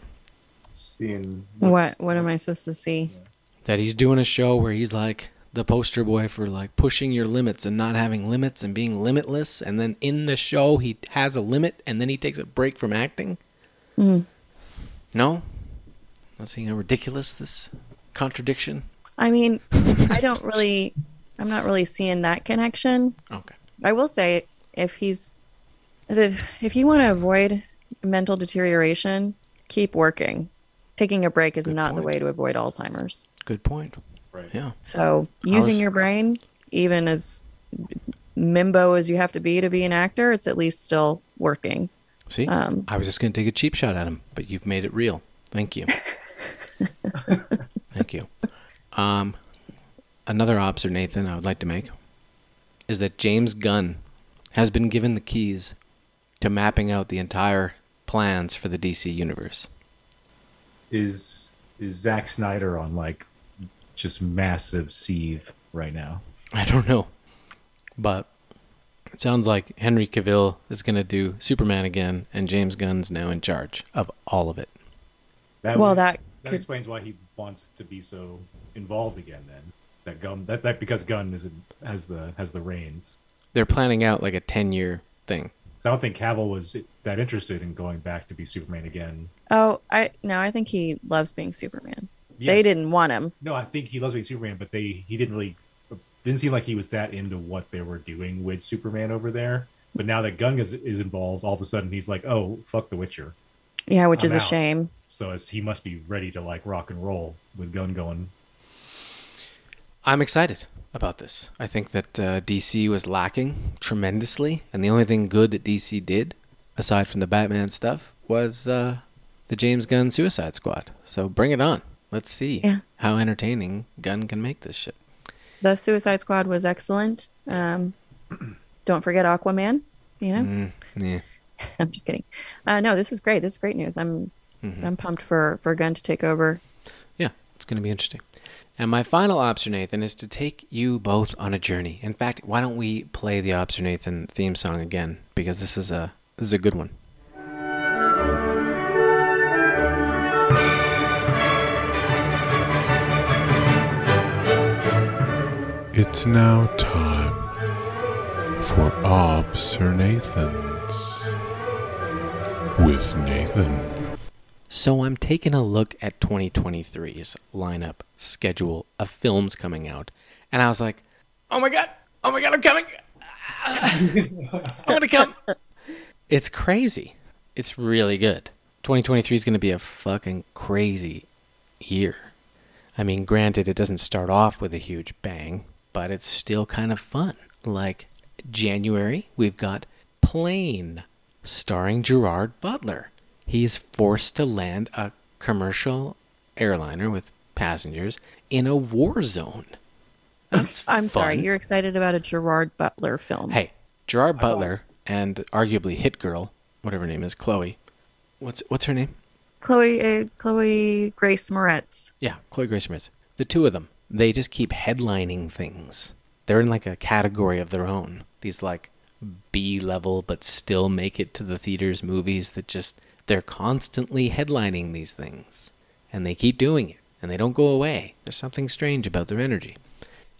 Seeing What what am I supposed to see? That he's doing a show where he's like the poster boy for like pushing your limits and not having limits and being limitless, and then in the show he has a limit and then he takes a break from acting. Mhm. No, not seeing how ridiculous this contradiction. I mean, I don't really I'm not really seeing that connection. Okay. I will say if he's the if you want to avoid mental deterioration, keep working. Taking a break is Good not the way to avoid Alzheimer's. Good point. right. Yeah. So using How's- your brain, even as mimbo as you have to be to be an actor, it's at least still working. See, Um, I was just going to take a cheap shot at him, but you've made it real. Thank you. Thank you. Um, another observation, Nathan, I would like to make is that James Gunn has been given the keys to mapping out the entire plans for the DC universe. Is is Zack Snyder on like just massive seethe right now? I don't know, but it sounds like Henry Cavill is going to do Superman again, and James Gunn's now in charge of all of it. That Well, would- that that could- explains why he wants to be so involved again. Then that Gunn that, that because Gunn is in, has the has the reins. They're planning out like a ten-year thing. So I don't think Cavill was that interested in going back to be Superman again. Oh, I no, I think he loves being Superman. Yes. They didn't want him. No, I think he loves being Superman, but they he didn't really didn't seem like he was that into what they were doing with Superman over there. But now that Gunn is, is involved, all of a sudden he's like, "Oh, fuck The Witcher." Yeah, which I'm is a shame. So as he must be ready to like rock and roll with Gunn going. I'm excited about this. I think that uh, DC was lacking tremendously, and the only thing good that DC did, aside from the Batman stuff, was uh, the James Gunn Suicide Squad. So bring it on. Let's see Yeah. how entertaining Gunn can make this shit. The Suicide Squad was excellent. Um, don't forget Aquaman. You know, Mm, yeah. I'm just kidding. Uh, no, this is great. This is great news. I'm Mm-hmm. I'm pumped for for Gunn to take over. Yeah, it's going to be interesting. And my final option, Nathan, is to take you both on a journey. In fact, why don't we play the Option Nathan theme song again? Because this is a this is a good one. It's now time for Ob Sir Nathan's with Nathan. So I'm taking a look at 2023's lineup schedule of films coming out, and I was like, "Oh my god! Oh my god! I'm coming! I'm gonna come!" It's crazy. It's really good. 2023 is gonna be a fucking crazy year. I mean, granted, it doesn't start off with a huge bang, but it's still kind of fun. Like January, we've got Plane, starring Gerard Butler. He's forced to land a commercial airliner with passengers in a war zone. That's I'm sorry, you're excited about a Gerard Butler film. Hey, Gerard Butler and arguably Hit Girl, whatever her name is, Chloe. What's what's her name? Chloe uh, Chloe Grace Moretz. Yeah, Chloe Grace Moretz. The two of them, they just keep headlining things. They're in like a category of their own. These like B level but still make it to the theaters movies that just they're constantly headlining these things. And they keep doing it and they don't go away. There's something strange about their energy.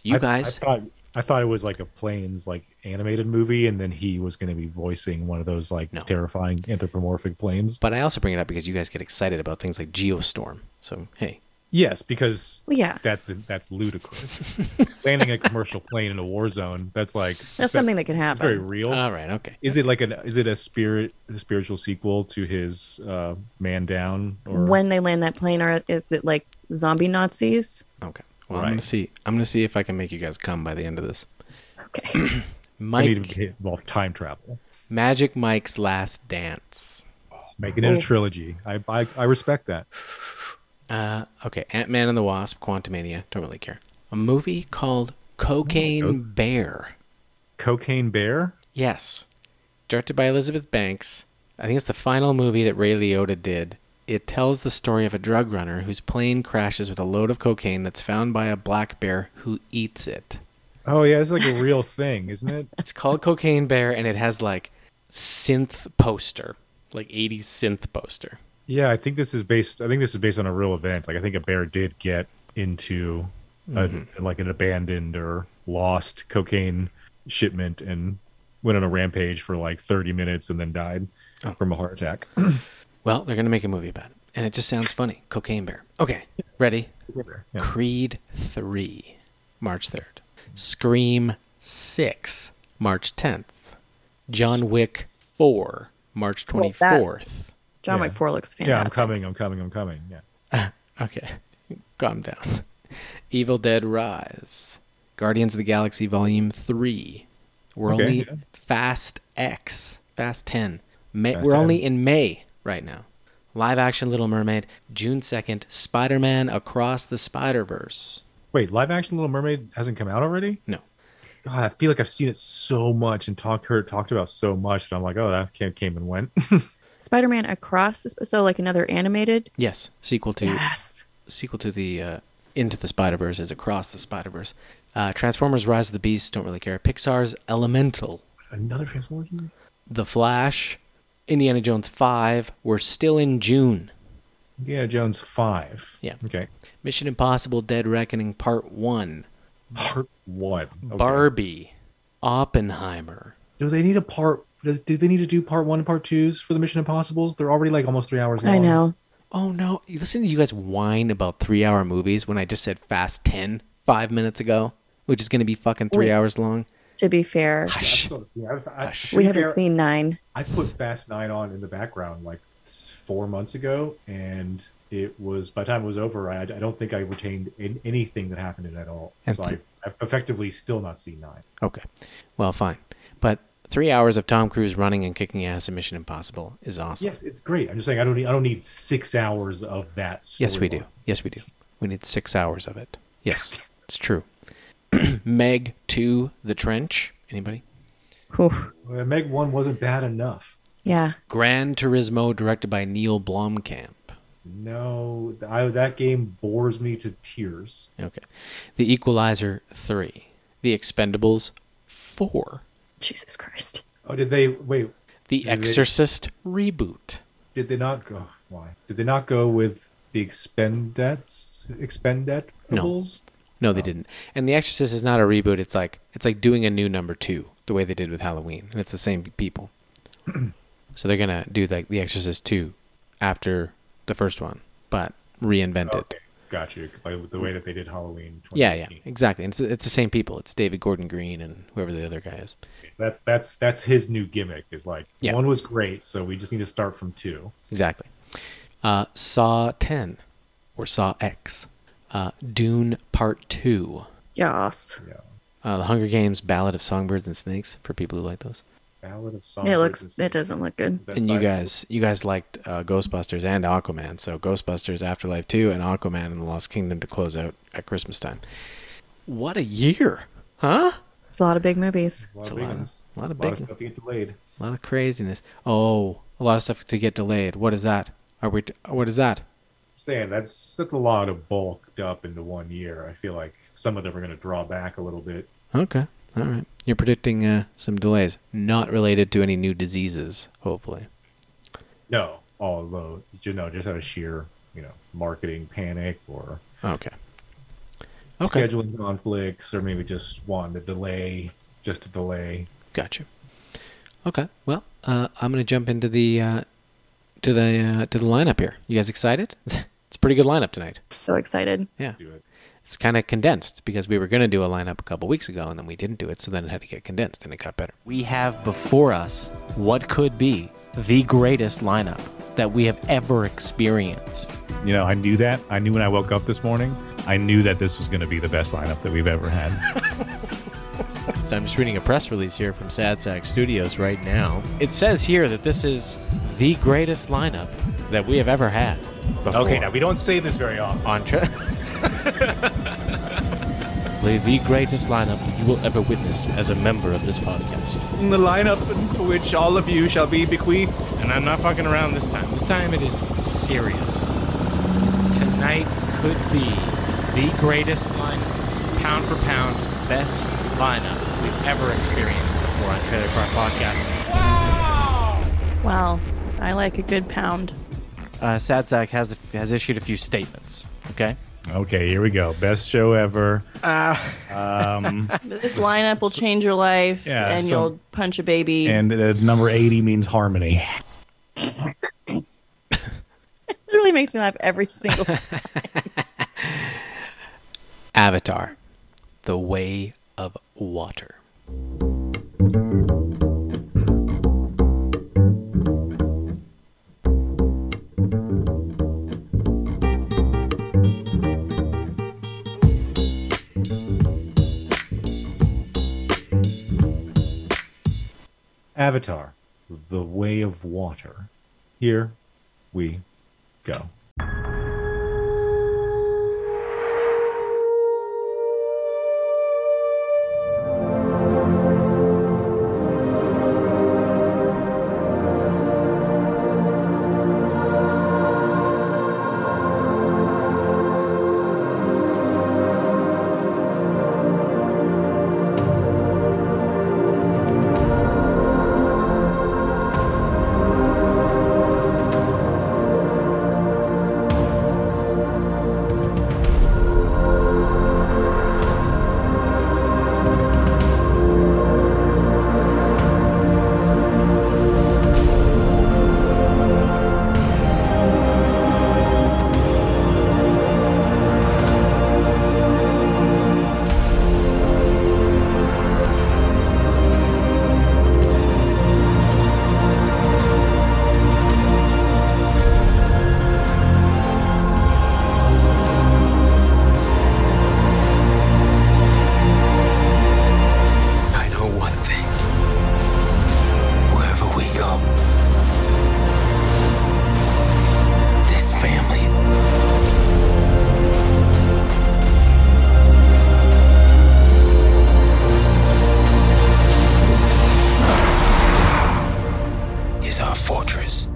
You I- guys I thought I thought it was like a planes like animated movie, and then he was going to be voicing one of those like No. terrifying anthropomorphic planes. But I also bring it up because you guys get excited about things like Geostorm. So hey, Yes, because Well, yeah, that's that's ludicrous. Landing a commercial plane in a war zone. That's like that's something that can happen. very real. all right, okay. is it like an is it a spirit a spiritual sequel to his uh, Man Down or When they land that plane, or is it like zombie Nazis? Okay. Well, I'm gonna see. I'm gonna see if I can make you guys come by the end of this. Okay. I Mike, need to involve time travel? Magic Mike's Last Dance. Making it a trilogy. I, I I respect that. Uh, okay, Ant Man and the Wasp, Quantumania. Don't really care. A movie called Cocaine Bear. Cocaine Bear. Yes, directed by Elizabeth Banks. I think it's the final movie that Ray Liotta did. It tells the story of a drug runner whose plane crashes with a load of cocaine that's found by a black bear who eats it. Oh yeah, it's like a real thing, isn't it? It's called Cocaine Bear, and it has like synth poster, like 80s synth poster. Yeah, I think this is based. I think this is based on a real event. Like I think a bear did get into a, mm-hmm. like an abandoned or lost cocaine shipment and went on a rampage for like 30 minutes and then died oh. from a heart attack. Well, they're gonna make a movie about it, and it just sounds funny. Cocaine Bear. Okay, ready? Yeah. Creed 3, March 3rd. Scream 6, March 10th. John Wick 4, March Well, that- 24th. John Yeah. Wick 4 looks Yeah, I'm coming. I'm coming. I'm coming. Yeah. Okay, calm down. Evil Dead Rise. Guardians of the Galaxy Volume 3. We're Okay, only yeah. Fast X, Fast 10. May, Fast we're 10. only in May right now. Live action Little Mermaid, June 2nd. Spider Man Across the Spider Verse. Wait, live action Little Mermaid hasn't come out already? No. God, I feel like I've seen it so much and talked heard talked about so much that I'm like, oh, that came, came and went. Spider Man Across, so like another animated? Yes, sequel to Yes. sequel to the uh, Into the Spider Verse is Across the Spider Verse. Uh, Transformers: Rise of the Beast. Don't really care. Pixar's Elemental. Another Transformers movie? The Flash. Indiana Jones 5. We're still in June. Indiana Jones five. Yeah. Okay. Mission Impossible: Dead Reckoning Part One. Part one. Okay. Barbie. Oppenheimer. Do they need a part? Does, do they need to do part one and part twos for the Mission Impossibles? They're already like almost three hours long. I know. Oh no! Listen to you guys whine about three-hour movies when I just said Fast 10 five minutes ago, which is going to be fucking three Wait. hours long. To be fair, Hush. Yeah, I was- I- Hush. to we be haven't fair, seen nine. I put Fast Nine on in the background like four months ago, and it was by the time it was over, I, I don't think I retained in, anything that happened in it at all. And so th- I, I've effectively still not seen nine. Okay. Well, fine. But three hours of Tom Cruise running and kicking ass in Mission Impossible is awesome. Yeah, it's great. I'm just saying I don't need I don't need six hours of that. Yes, we do. Yes, we do. We need six hours of it. Yes, it's true. Meg 2, The Trench. Anybody? Whew. Uh, Meg one wasn't bad enough. Yeah. Gran Turismo, directed by Neil Blomkamp. No, I, that game bores me to tears. Okay. The Equalizer 3. The Expendables 4. Jesus Christ. Oh, did they wait? The Did they- Exorcist reboot. Did they not go? Why did they not go with the Expendets? Expendables? No, no, they oh. didn't. And The Exorcist is not a reboot. It's like it's like doing a new number two, the way they did with Halloween, and it's the same people. so they're gonna do like The Exorcist two after the first one, but reinvent it. Okay, got you. Like the way that they did Halloween. Yeah, yeah, exactly. And it's it's the same people. It's David Gordon Green and whoever the other guy is. That's that's that's his new gimmick. Is like Yeah. one was great, so we just need to start from two. Exactly. Uh, Saw ten or Saw X. Uh, Dune Part two. Yes. Yeah. Uh, the Hunger Games Ballad of Songbirds and Snakes for people who like those. Ballad of Songbirds. It looks. is- It doesn't look good. and you sci-fi? guys you guys liked uh, ghostbusters and aquaman so ghostbusters afterlife 2 and aquaman and the lost kingdom to close out at christmas time what a year huh It's a lot of big movies. A lot It's of a lot of- ones. a lot of A lot big- of stuff to get delayed. a lot of craziness oh a lot of stuff to get delayed what is that are we what is that saying that's that's a lot of bulked up into one year. I feel like some of them are going to draw back a little bit. okay all right you're predicting uh, some delays not related to any new diseases hopefully No, although you know, just out of sheer you know marketing panic or okay Okay. scheduling conflicts, or maybe just wanting to delay, just to delay. Gotcha. Okay. Well, uh, I'm gonna jump into the uh, to the uh, to the lineup here. You guys excited? it's a pretty good lineup tonight. So excited. Yeah. Do it. It's kind of condensed because we were gonna do a lineup a couple weeks ago and then we didn't do it, so then it had to get condensed and it got better. We have before us what could be the greatest lineup that we have ever experienced. You know, I knew that. I knew when I woke up this morning, I knew that this was going to be the best lineup that we've ever had. I'm just reading a press release here from Sad Sack Studios right now. It says here that this is the greatest lineup that we have ever had. Before. okay, now we don't say this very often. on tra- The, the greatest lineup you will ever witness as a member of this podcast. The lineup to which all of you shall be bequeathed. And I'm not fucking around this time. This time it is serious. Tonight could be the greatest lineup, pound for pound, best lineup we've ever experienced before on Trailer Park Podcast. Wow. I like a good pound. Uh, Sad Sack has has issued a few statements. Okay. Okay, here we go. Best show ever. um, This lineup will change your life Yeah, and so- you'll punch a baby. and uh, number 80 means harmony. it really makes me laugh every single time. Avatar, The Way of Water. Avatar, The Way of Water. Here we go. Fortress.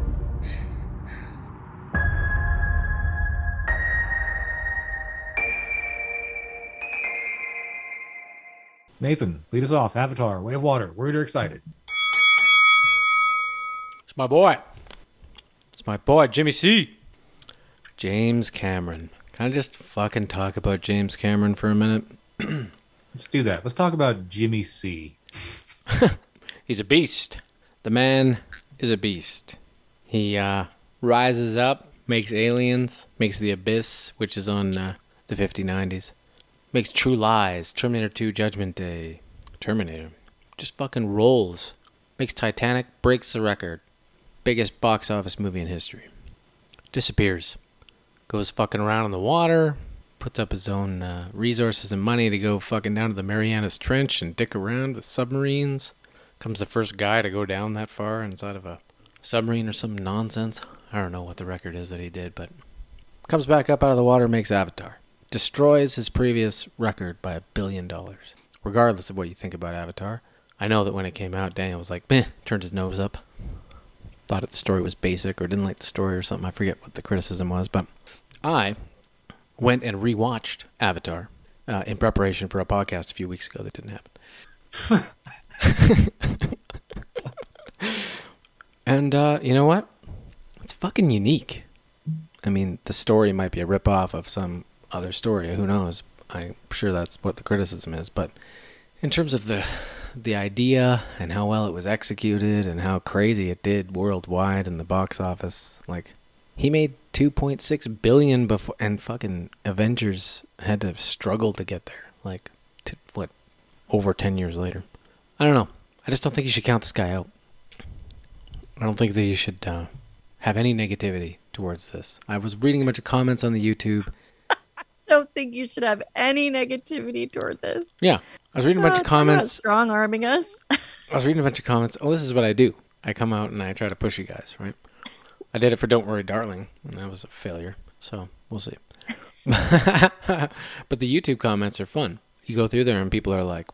Nathan, lead us off. Avatar, Way of Water. worried or excited. It's my boy. It's my boy, Jimmy C. James Cameron. Can I just fucking talk about James Cameron for a minute? Let's do that. Let's talk about Jimmy C. He's a beast. The man is a beast. He uh, rises up, makes Aliens, makes The Abyss, which is on uh, the 5090s, makes True Lies, Terminator 2 Judgment Day, Terminator. Just fucking rolls. Makes Titanic, breaks the record. Biggest box office movie in history. Disappears. Goes fucking around in the water, puts up his own uh, resources and money to go fucking down to the Marianas Trench and dick around with submarines comes the first guy to go down that far inside of a submarine or some nonsense. I don't know what the record is that he did, but comes back up out of the water, makes Avatar, destroys his previous record by a billion dollars. Regardless of what you think about Avatar, I know that when it came out, Daniel was like, "Meh," turned his nose up, thought the story was basic or didn't like the story or something. I forget what the criticism was, but I went and rewatched Avatar uh, in preparation for a podcast a few weeks ago that didn't happen. and uh, you know what? It's fucking unique. I mean, the story might be a ripoff of some other story. Who knows? I'm sure that's what the criticism is. But in terms of the the idea and how well it was executed and how crazy it did worldwide in the box office, like he made 2.6 billion before, and fucking Avengers had to struggle to get there. Like, to, what, over 10 years later. I don't know. I just don't think you should count this guy out. I don't think that you should uh, have any negativity towards this. I was reading a bunch of comments on the YouTube. I Don't think you should have any negativity toward this. Yeah, I was reading a bunch Oh, of comments. Strong arming us. I was reading a bunch of comments. Oh, this is what I do. I come out and I try to push you guys, right? I did it for Don't Worry, Darling, and that was a failure. So we'll see. but the YouTube comments are fun. You go through there and people are like,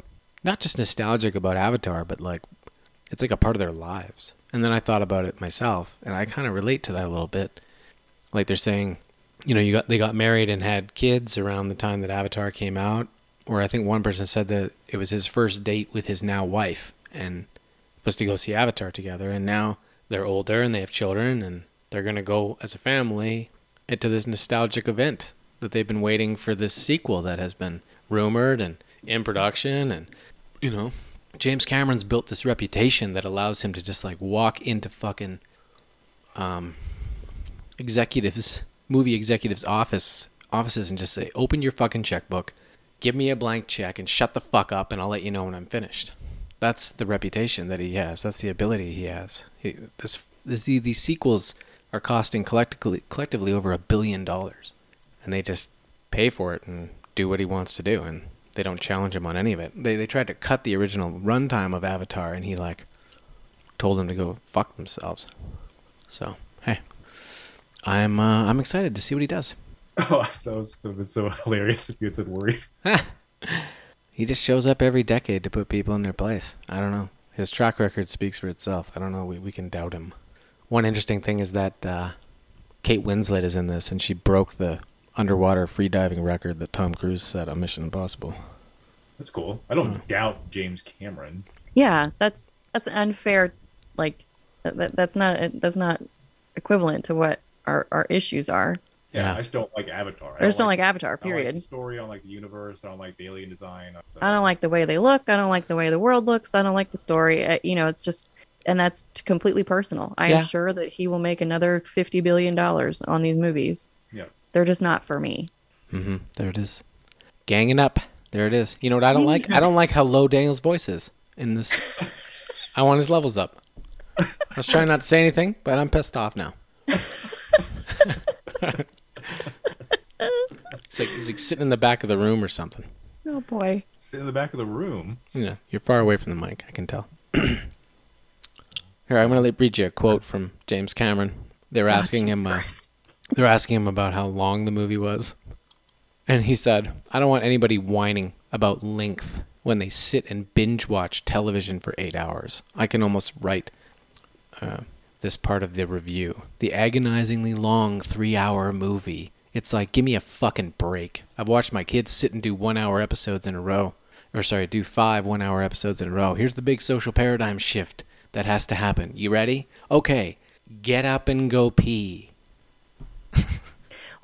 not just nostalgic about Avatar, but like, it's like a part of their lives. And then I thought about it myself, and I kind of relate to that a little bit. Like they're saying, you know, you got they got married and had kids around the time that Avatar came out, or I think one person said that it was his first date with his now wife, and was to go see Avatar together. And now they're older and they have children, and they're gonna go as a family into this nostalgic event that they've been waiting for this sequel that has been rumored and in production, and you know, James Cameron's built this reputation that allows him to just like walk into fucking um, executives, movie executives' office offices and just say, "Open your fucking checkbook, give me a blank check, and shut the fuck up, and I'll let you know when I'm finished." That's the reputation that he has. That's the ability he has. He, this, these sequels are costing collectively collectively over a billion dollars, and they just pay for it and do what he wants to do, and they don't challenge him on any of it. They they tried to cut the original runtime of Avatar, and he like told them to go fuck themselves. So hey, I'm uh, I'm excited to see what he does. Oh, so so, it's so hilarious if you had said worried. He just shows up every decade to put people in their place. I don't know. His track record speaks for itself. I don't know. We we can doubt him. One interesting thing is that uh, Kate Winslet is in this, and she broke the underwater freediving record that Tom Cruise set on Mission Impossible. That's cool. I don't doubt James Cameron. Yeah, that's that's unfair. Like that, that, that's not that's not equivalent to what our, our issues are. Yeah, Yeah. I just don't like Avatar. I just don't like Avatar. I don't like Period. the story. I don't like the universe. I don't like the alien design. I don't like the way they look. I don't like the way the world looks. I don't like the story. Uh, you know, it's just, and that's completely personal. I Yeah. am sure that he will make another fifty billion dollars on these movies. Yeah. They're just not for me. Mm-hmm. There it is. Ganging up. There it is. You know what I don't like? I don't like how low Daniel's voice is in this. I want his levels up. I was trying not to say anything, but I'm pissed off now. it's like he's like sitting in the back of the room or something. Oh boy. Sit in the back of the room. Yeah, you're far away from the mic. I can tell. Here, I'm going to read you a quote from James Cameron. They were asking him. Uh, they were asking him about how long the movie was, and he said, "I don't want anybody whining about length when they sit and binge watch television for eight hours. I can almost write uh, this part of the review: the agonizingly long three-hour movie. It's like, give me a fucking break. I've watched my kids sit and do one-hour episodes in a row." or sorry, do five one hour episodes in a row. Here's the big social paradigm shift that has to happen. You ready? Okay, get up and go pee.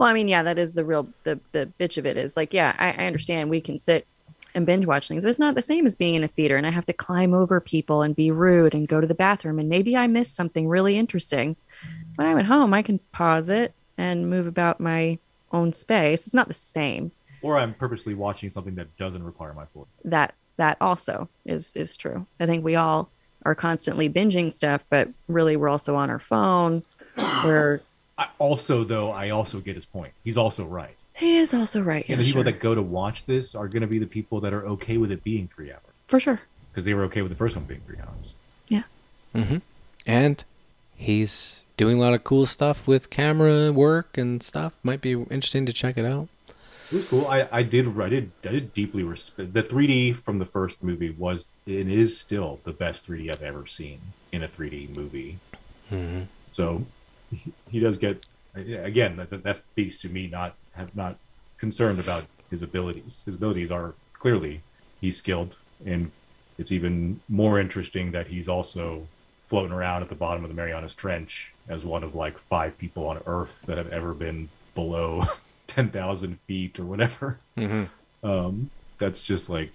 Well, I mean, yeah, that is the real the the bitch of it is like, yeah, I, I understand we can sit and binge watch things, but it's not the same as being in a theater and I have to climb over people and be rude and go to the bathroom and maybe I miss something really interesting. When I'm at home, I can pause it and move about my own space. It's not the same. Or I'm purposely watching something that doesn't require my full. That that also is is true. I think we all are constantly binging stuff, but really we're also on our phone. We're I also, though, I also get his point. He's also right. he is also right. And Yeah, the people sure. that go to watch this are going to be the people that are okay with it being three hours For sure. because they were okay with the first one being three hours. Mm-hmm. And he's doing a lot of cool stuff with camera work and stuff. Might be interesting to check it out. It was cool. I, I did I did I did deeply respect the 3D from the first movie was it is still the best 3D I've ever seen in a 3D movie. Mm-hmm. So he- he does get again that speaks to me not have not concerned about his abilities. His abilities are clearly he's skilled and it's even more interesting that he's also floating around at the bottom of the Marianas Trench as one of like five people on Earth that have ever been below 10,000 feet or whatever. Mm-hmm. Um, that's just like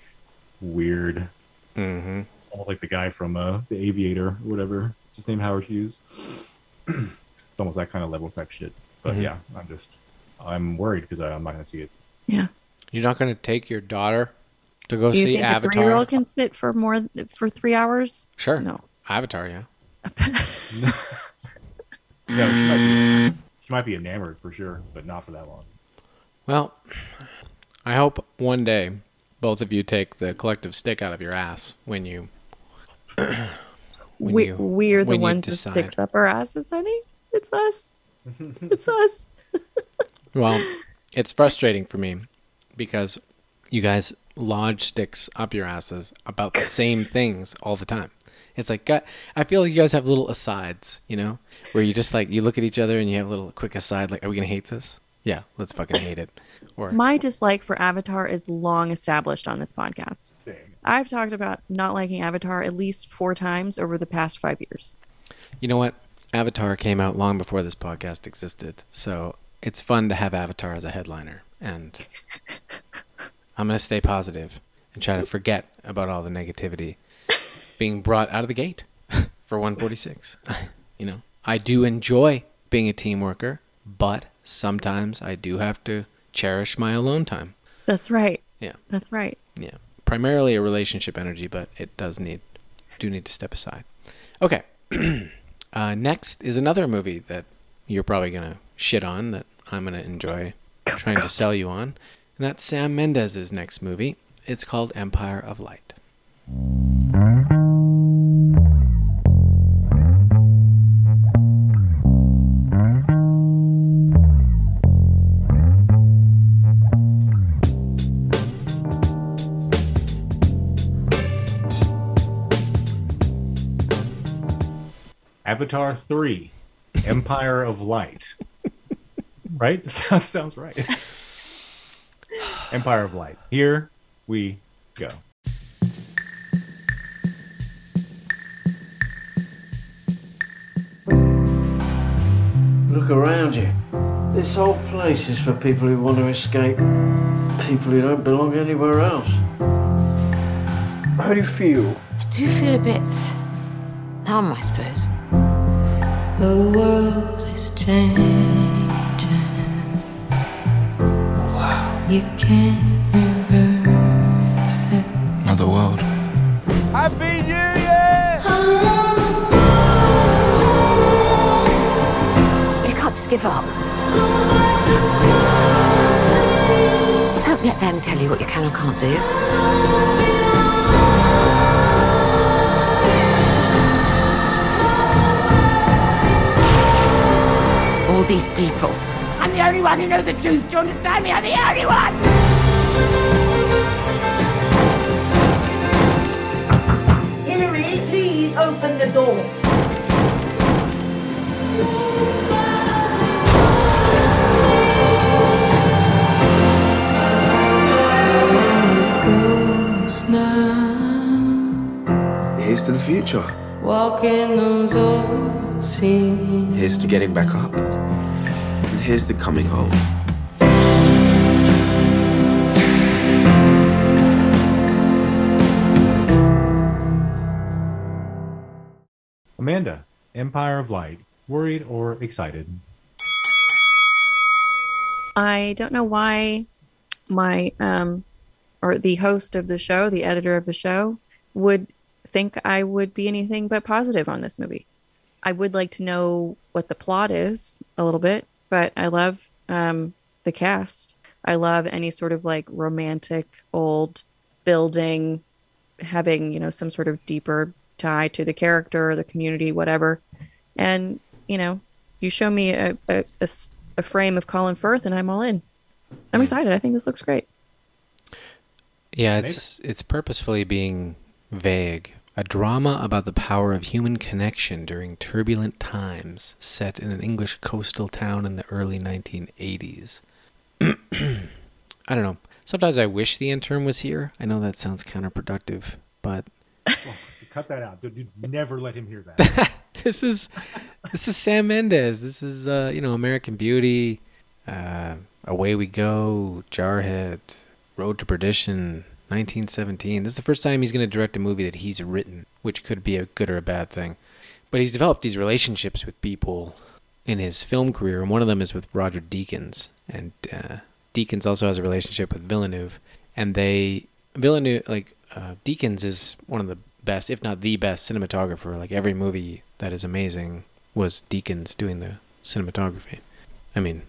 weird. Mm-hmm. It's all like the guy from uh, the Aviator or whatever. What's his name? Howard Hughes. it's almost that kind of level type shit. But Mhm. yeah, I'm just I'm worried because I'm not gonna see it. Yeah. You're not going to take your daughter to go Do you see think a Avatar? three-year-old can sit for more for three hours? Sure. No. Avatar, yeah. No, she might be, she might be enamored for sure, but not for that long. Well, I hope one day both of you take the collective stick out of your ass when you. when we, you- we're the you ones that decide. sticks up our asses, honey. It's us. it's us. Well, it's frustrating for me because you guys lodge sticks up your asses about the same things all the time. It's like I feel like you guys have little asides, you know, where you just like you look at each other and you have a little quick aside, like, "Are we gonna hate this? Yeah, let's fucking hate it." Or My dislike for Avatar is long established on this podcast. Same. I've talked about not liking Avatar at least four times over the past five years. you know what? Avatar came out long before this podcast existed, so it's fun to have Avatar as a headliner, and I'm gonna stay positive and try to forget about all the negativity being brought out of the gate for 146. you know, I do enjoy being a team worker, but sometimes I do have to cherish my alone time. That's right. Yeah, That's right. yeah. Primarily a relationship energy, but it does need do need to step aside. Okay. uh, next is another movie that you're probably gonna shit on that I'm gonna enjoy trying to sell you on, and that's Sam Mendes's next movie. It's called Empire of Light. Avatar three, Empire of Light. right? Sounds sounds right. Empire of Light. Here we go. Look around you. This whole place is for people who want to escape. People who don't belong anywhere else. How do you feel? I do feel a bit numb, I suppose. The world is changing. You can't reverse it. Another world. Happy New Year! You can't just give up. Don't let them tell you what you can or can't do. These people. I'm the only one who knows the truth. Do you understand me? I'm the only one. Hilary, please open the door. Here's to the future. walking those old scenes. Here's to getting back up. And here's to coming home. Amanda, Empire of Light. Worried or excited? I don't know why my um or the host of the show, the editor of the show, would think I would be anything but positive on this movie. I would like to know what the plot is a little bit, but I love um the cast. I love any sort of like romantic old building having, you know, some sort of deeper tie to the character, the community, whatever. And, you know, you show me a frame of Colin Firth and I'm all in. I'm excited. I think this looks great. Yeah, it's it's purposefully being vague. A drama about the power of human connection during turbulent times, set in an English coastal town in the early 1980s. I don't know. Sometimes I wish the intern was here. I know that sounds counterproductive, but Cut that out. Dude, dude, never let him hear that. this is this is Sam Mendes. This is uh, you know American Beauty, uh, Away We Go, Jarhead, Road to Perdition, 1917. This is the first time he's going to direct a movie that he's written, which could be a good or a bad thing. But he's developed these relationships with people in his film career, and one of them is with Roger Deakins. And uh, Deakins also has a relationship with Villeneuve, and they Villeneuve like uh, Deakins is one of the best, if not the best, cinematographer. Like every movie that is amazing was Deakins doing the cinematography. I mean,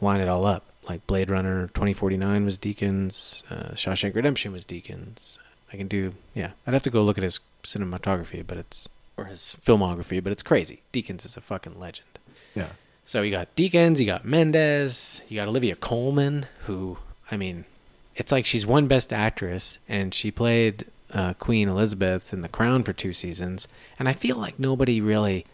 line it all up. Like Blade Runner 2049 was Deakins, uh, Shawshank Redemption was Deakins. I can do, yeah. I'd have to go look at his cinematography, but it's or his filmography, but it's crazy. Deakins is a fucking legend. Yeah. So you got Deakins, you got Mendes, you got Olivia Colman, who I mean, it's like she's won Best Actress, and she played uh, Queen Elizabeth in The Crown for two seasons, and I feel like nobody really.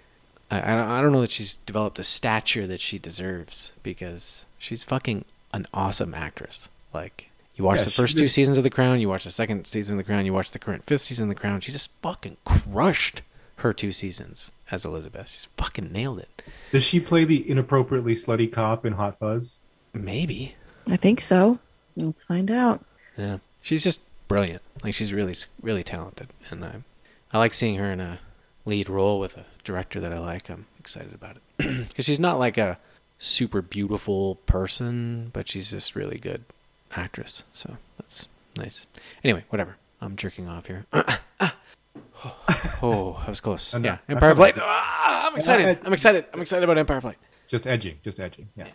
I, I don't, I don't know that she's developed a stature that she deserves because she's fucking an awesome actress. Like you watch Yeah, the she first did- two seasons of The Crown, you watch the second season of The Crown, you watch the current fifth season of The Crown. She just fucking crushed her two seasons as Elizabeth. She's fucking nailed it. Does she play the inappropriately slutty cop in Hot Fuzz? Maybe. I think so. Let's find out. Yeah, she's just brilliant. Like she's really, really talented, and I, I like seeing her in a lead role with a director that I like. I'm excited about it because she's not like a super beautiful person, but she's just really good actress. So that's nice. Anyway, whatever. I'm jerking off here. oh, that was close. Uh, yeah, Empire Flight. Ah, I'm excited. I'm excited. I'm excited about Empire Flight. Just edging, just edging. Yeah.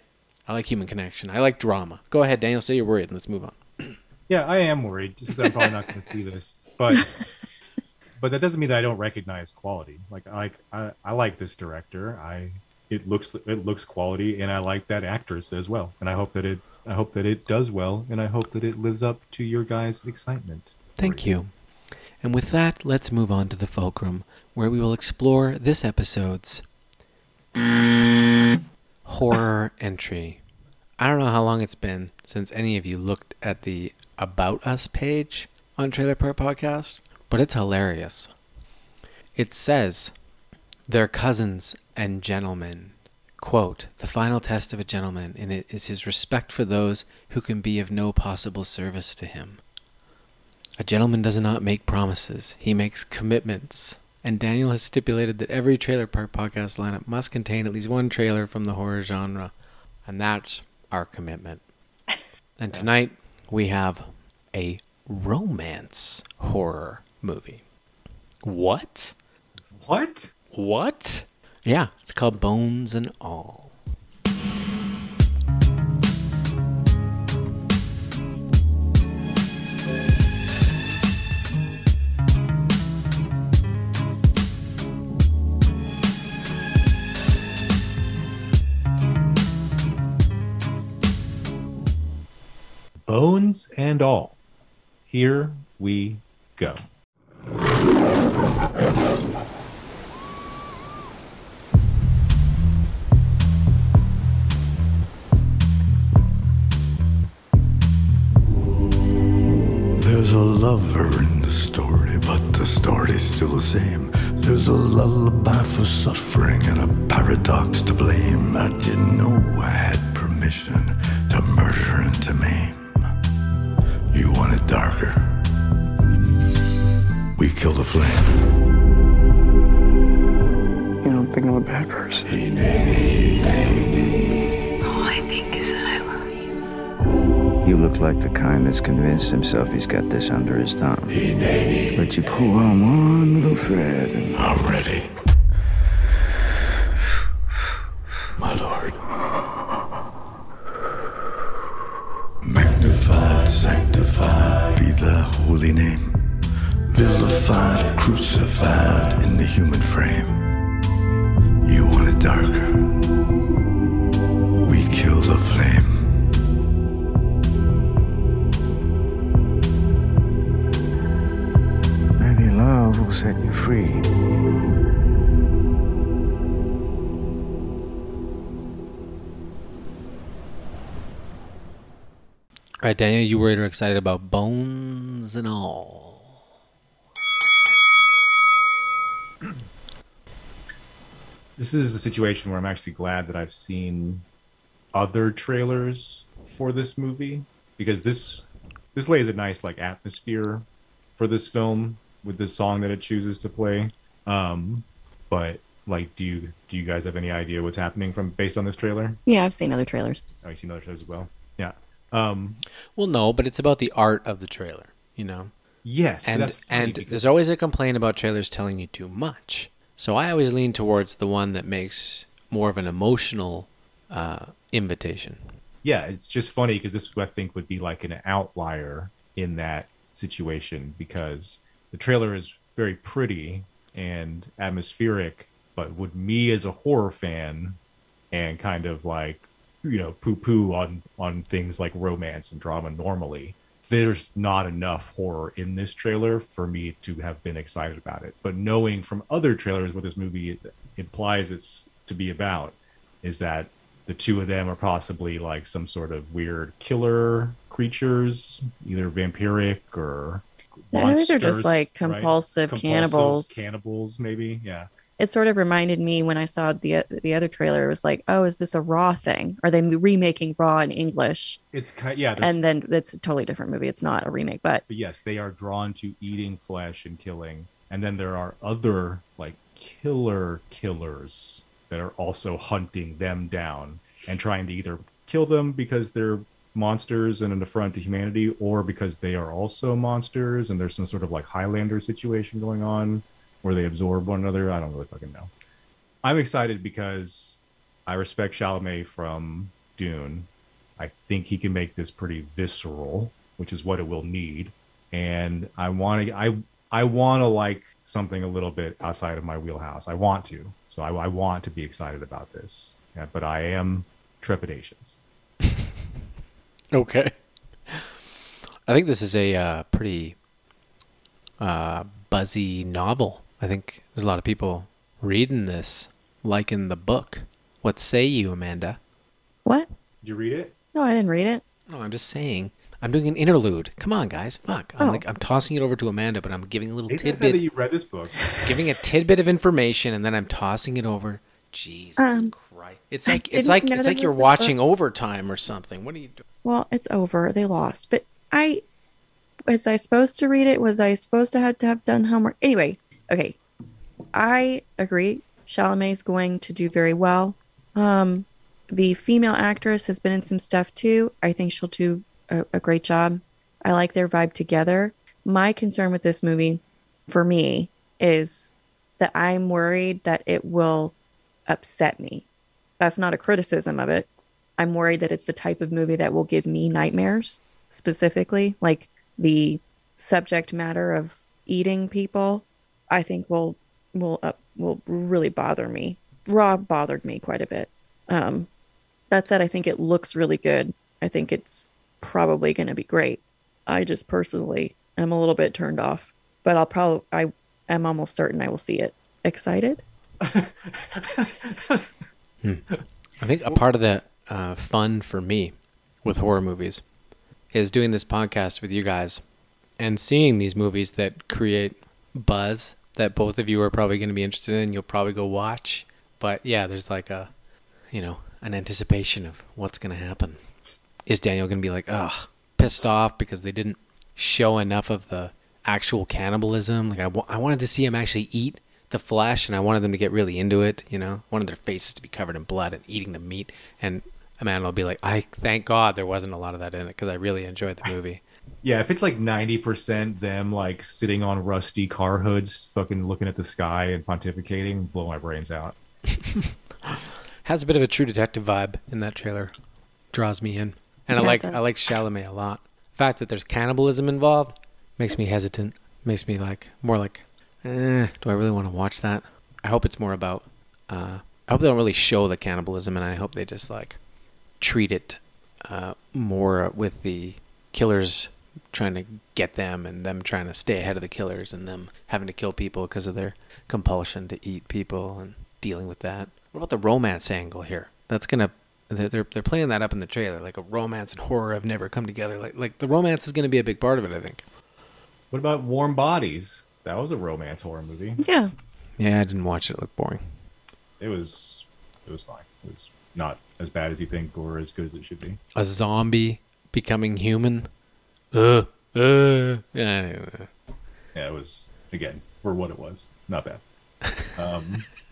I like human connection. I like drama. Go ahead, Daniel. Say you're worried. Let's move on. Yeah, I am worried just because I'm probably not going to see this, but but that doesn't mean that I don't recognize quality. Like I I, I like this director. I it looks it looks quality, and I like that actress as well. And I hope that it I hope that it does well, and I hope that it lives up to your guys' excitement. Thank you. And with that, let's move on to the fulcrum, where we will explore this episode's horror entry. I don't know how long it's been since any of you looked at the About Us page on Trailer Park Podcast, but it's hilarious. It says, They're cousins and gentlemen. Quote, the final test of a gentleman in it is his respect for those who can be of no possible service to him. A gentleman does not make promises, he makes commitments. And Daniel has stipulated that every Trailer Park podcast lineup must contain at least one trailer from the horror genre. And that's our commitment. And tonight we have a romance horror movie. What? What? What? Yeah, it's called Bones and All. Bones and all. Here we go. There's a lover in the story, but the story's still the same. There's a lullaby for suffering and a paradox to blame. I didn't know I had permission to murder and to maim. You want it darker? We kill the flame. You don't think I'm a bad person? All You look like the kind that's convinced himself he's got this under his thumb. But you pull on one little thread and I'm ready. My lord. Magnified, sanctified be thy holy name. Vilified, crucified in the human frame. You want it darker? Right, Daniel, you were excited about Bones and All. This is a situation where I'm actually glad that I've seen other trailers for this movie because this this lays a nice like atmosphere for this film with the song that it chooses to play. Um, but like, do you do you guys have any idea what's happening from based on this trailer? Yeah, I've seen other trailers. Oh, you've seen other shows as well. Yeah. Um, Well, no, but it's about the art of the trailer, you know. yes, and and because- there's always a complaint about trailers telling you too much. So I always lean towards the one that makes more of an emotional uh, invitation. yeah, it's just funny because this I think would be like an outlier in that situation because the trailer is very pretty and atmospheric, but would me as a horror fan and kind of like you know poo poo on on things like romance and drama normally. There's not enough horror in this trailer for me to have been excited about it. But knowing from other trailers what this movie is, implies it's to be about is that the two of them are possibly like some sort of weird killer creatures, either vampiric or I think they're just monsters, like right? compulsive cannibals. Cannibals, maybe. Yeah. It sort of reminded me when I saw the the other trailer. It was like, oh, is this a Raw thing? Are they remaking Raw in English? It's kind yeah. And then it's a totally different movie. It's not a remake, but but yes, they are drawn to eating flesh and killing. And then there are other like killer killers that are also hunting them down and trying to either kill them because they're monsters and an affront to humanity, or because they are also monsters and there's some sort of like Highlander situation going on where they absorb one another. I don't really fucking know. I'm excited because I respect Chalamet from Dune. I think he can make this pretty visceral, which is what it will need. And I want to, I, I want to like something a little bit outside of my wheelhouse. I want to, so I, I want to be excited about this. Yeah, but I am trepidations. Okay. I think this is a uh, pretty uh, buzzy novel. I think there's a lot of people reading this, liking the book. What say you, Amanda? what? Did you read it? No, I didn't read it. No, I'm just saying. I'm doing an interlude. Come on, guys. Fuck. I'm Oh. like I'm tossing it over to Amanda, but I'm giving a little Nathan said tidbit, that you read this book. giving a tidbit of information, and then I'm tossing it over. Jesus Um, Christ! It's like it's like it's like you're was a book. watching overtime or something. What are you doing? Well, it's over. They lost. But I was I supposed to read it? Was I supposed to have to have done homework? Anyway, okay. I agree. Chalamet's going to do very well. Um, the female actress has been in some stuff too. I think she'll do a, a great job. I like their vibe together. My concern with this movie, for me, is that I'm worried that it will upset me. That's not a criticism of it. I'm worried that it's the type of movie that will give me nightmares, specifically, like the subject matter of eating people. I think will will uh, will really bother me. Raw bothered me quite a bit. Um, that said, I think it looks really good. I think it's probably going to be great. I just personally am a little bit turned off, but I'll probably I am almost certain I will see it. Excited? I think a part of the uh, fun for me with horror movies is doing this podcast with you guys and seeing these movies that create buzz that both of you are probably going to be interested in. You'll probably go watch, but yeah, there's like a, you know, an anticipation of what's going to happen. Is Daniel going to be like, ugh, pissed off because they didn't show enough of the actual cannibalism? Like I I wanted to see him actually eat the flesh, and I wanted them to get really into it. You know, wanted their faces to be covered in blood and eating the meat. And Amanda will be like, I thank God there wasn't a lot of that in it because I really enjoyed the movie. Yeah, if it's like ninety percent them like sitting on rusty car hoods, fucking looking at the sky and pontificating, blow my brains out. Has a bit of a True Detective vibe in that trailer. Draws me in, and I Yeah, it like. I like Chalamet a lot. The fact that there's cannibalism involved makes me hesitant. Makes me like more like, eh, do I really want to watch that? I hope it's more about. Uh, I hope they don't really show the cannibalism, and I hope they just like treat it uh, more with the killers trying to get them and them trying to stay ahead of the killers and them having to kill people because of their compulsion to eat people and dealing with that. What about the romance angle here? That's gonna they're they're, they're playing that up in the trailer like a romance and horror have never come together. Like like the romance is gonna be a big part of it. I think. What about Warm Bodies? That was a romance horror movie. Yeah. Yeah, I didn't watch it. It looked boring. It was it was fine. It was not as bad as you think or as good as it should be. A zombie becoming human. Uh, uh. Yeah. Yeah, it was again for what it was, not bad. Um,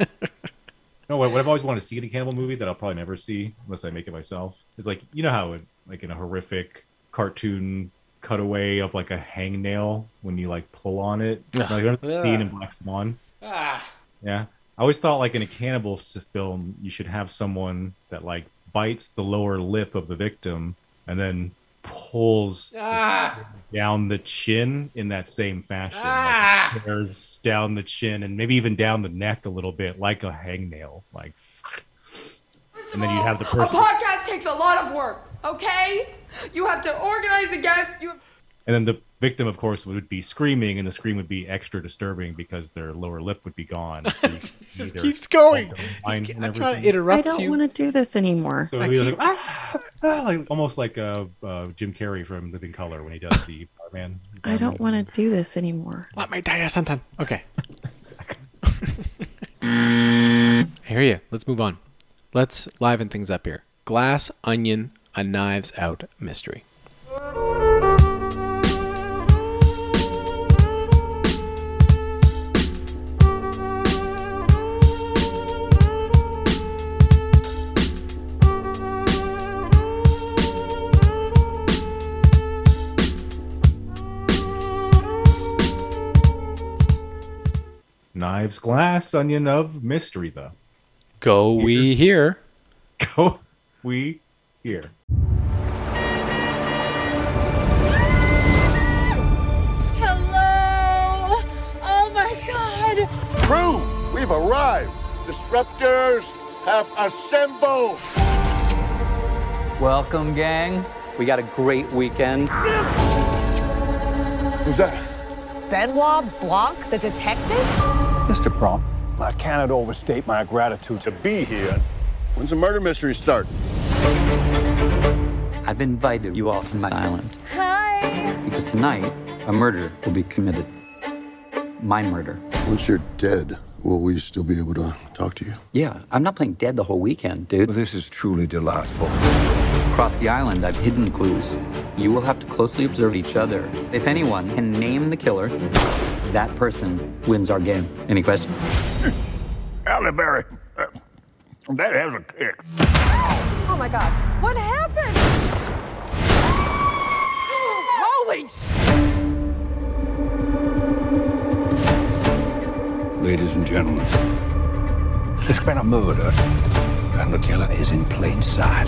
no, what, what I've always wanted to see in a cannibal movie that I'll probably never see unless I make it myself is like you know how it, like in a horrific cartoon cutaway of like a hangnail when you like pull on it, Ugh. like scene in Black Swan. Ah. Yeah, I always thought like in a cannibal film you should have someone that like bites the lower lip of the victim and then pulls Ah. skin down the chin in that same fashion. Ah. Like tears down the chin and maybe even down the neck a little bit, like a hangnail. Like, and then you have the person. A podcast takes a lot of work, okay? You have to organize the guests. You have and then the victim, of course, would be screaming, and the scream would be extra disturbing because their lower lip would be gone. So you could see Just keeps going. Just keep- I'm trying to everything. interrupt I don't you. want to do this anymore. So he was like, ah, ah, like almost like uh, uh, Jim Carrey from Living Color when he does the Barman. I don't want to do this anymore. Let me tell you something. Okay. I hear you. Let's move on. Let's liven things up here. Glass, onion, a knives out mystery. Knives, glass, onion of mystery, though. Go we here. Go we here. Hello! Oh my god! Crew, we've arrived. Disruptors have assembled. Welcome, gang. We got a great weekend. Who's that? Benoit Blanc, the detective? Mr. Prompt, I cannot overstate my gratitude to be here. When's the murder mystery start? I've invited you all to my island Hi! because tonight a murder will be committed. My murder. Once you're dead, will we still be able to talk to you? Yeah, I'm not playing dead the whole weekend, dude. This is truly delightful. Across the island, I've hidden clues. You will have to closely observe each other. If anyone can name the killer, that person wins our game. Any questions? Halle Berry. uh, that has a kick. Oh my god, what happened? Holy Ladies and gentlemen, there's been a murder, and the killer is in plain sight.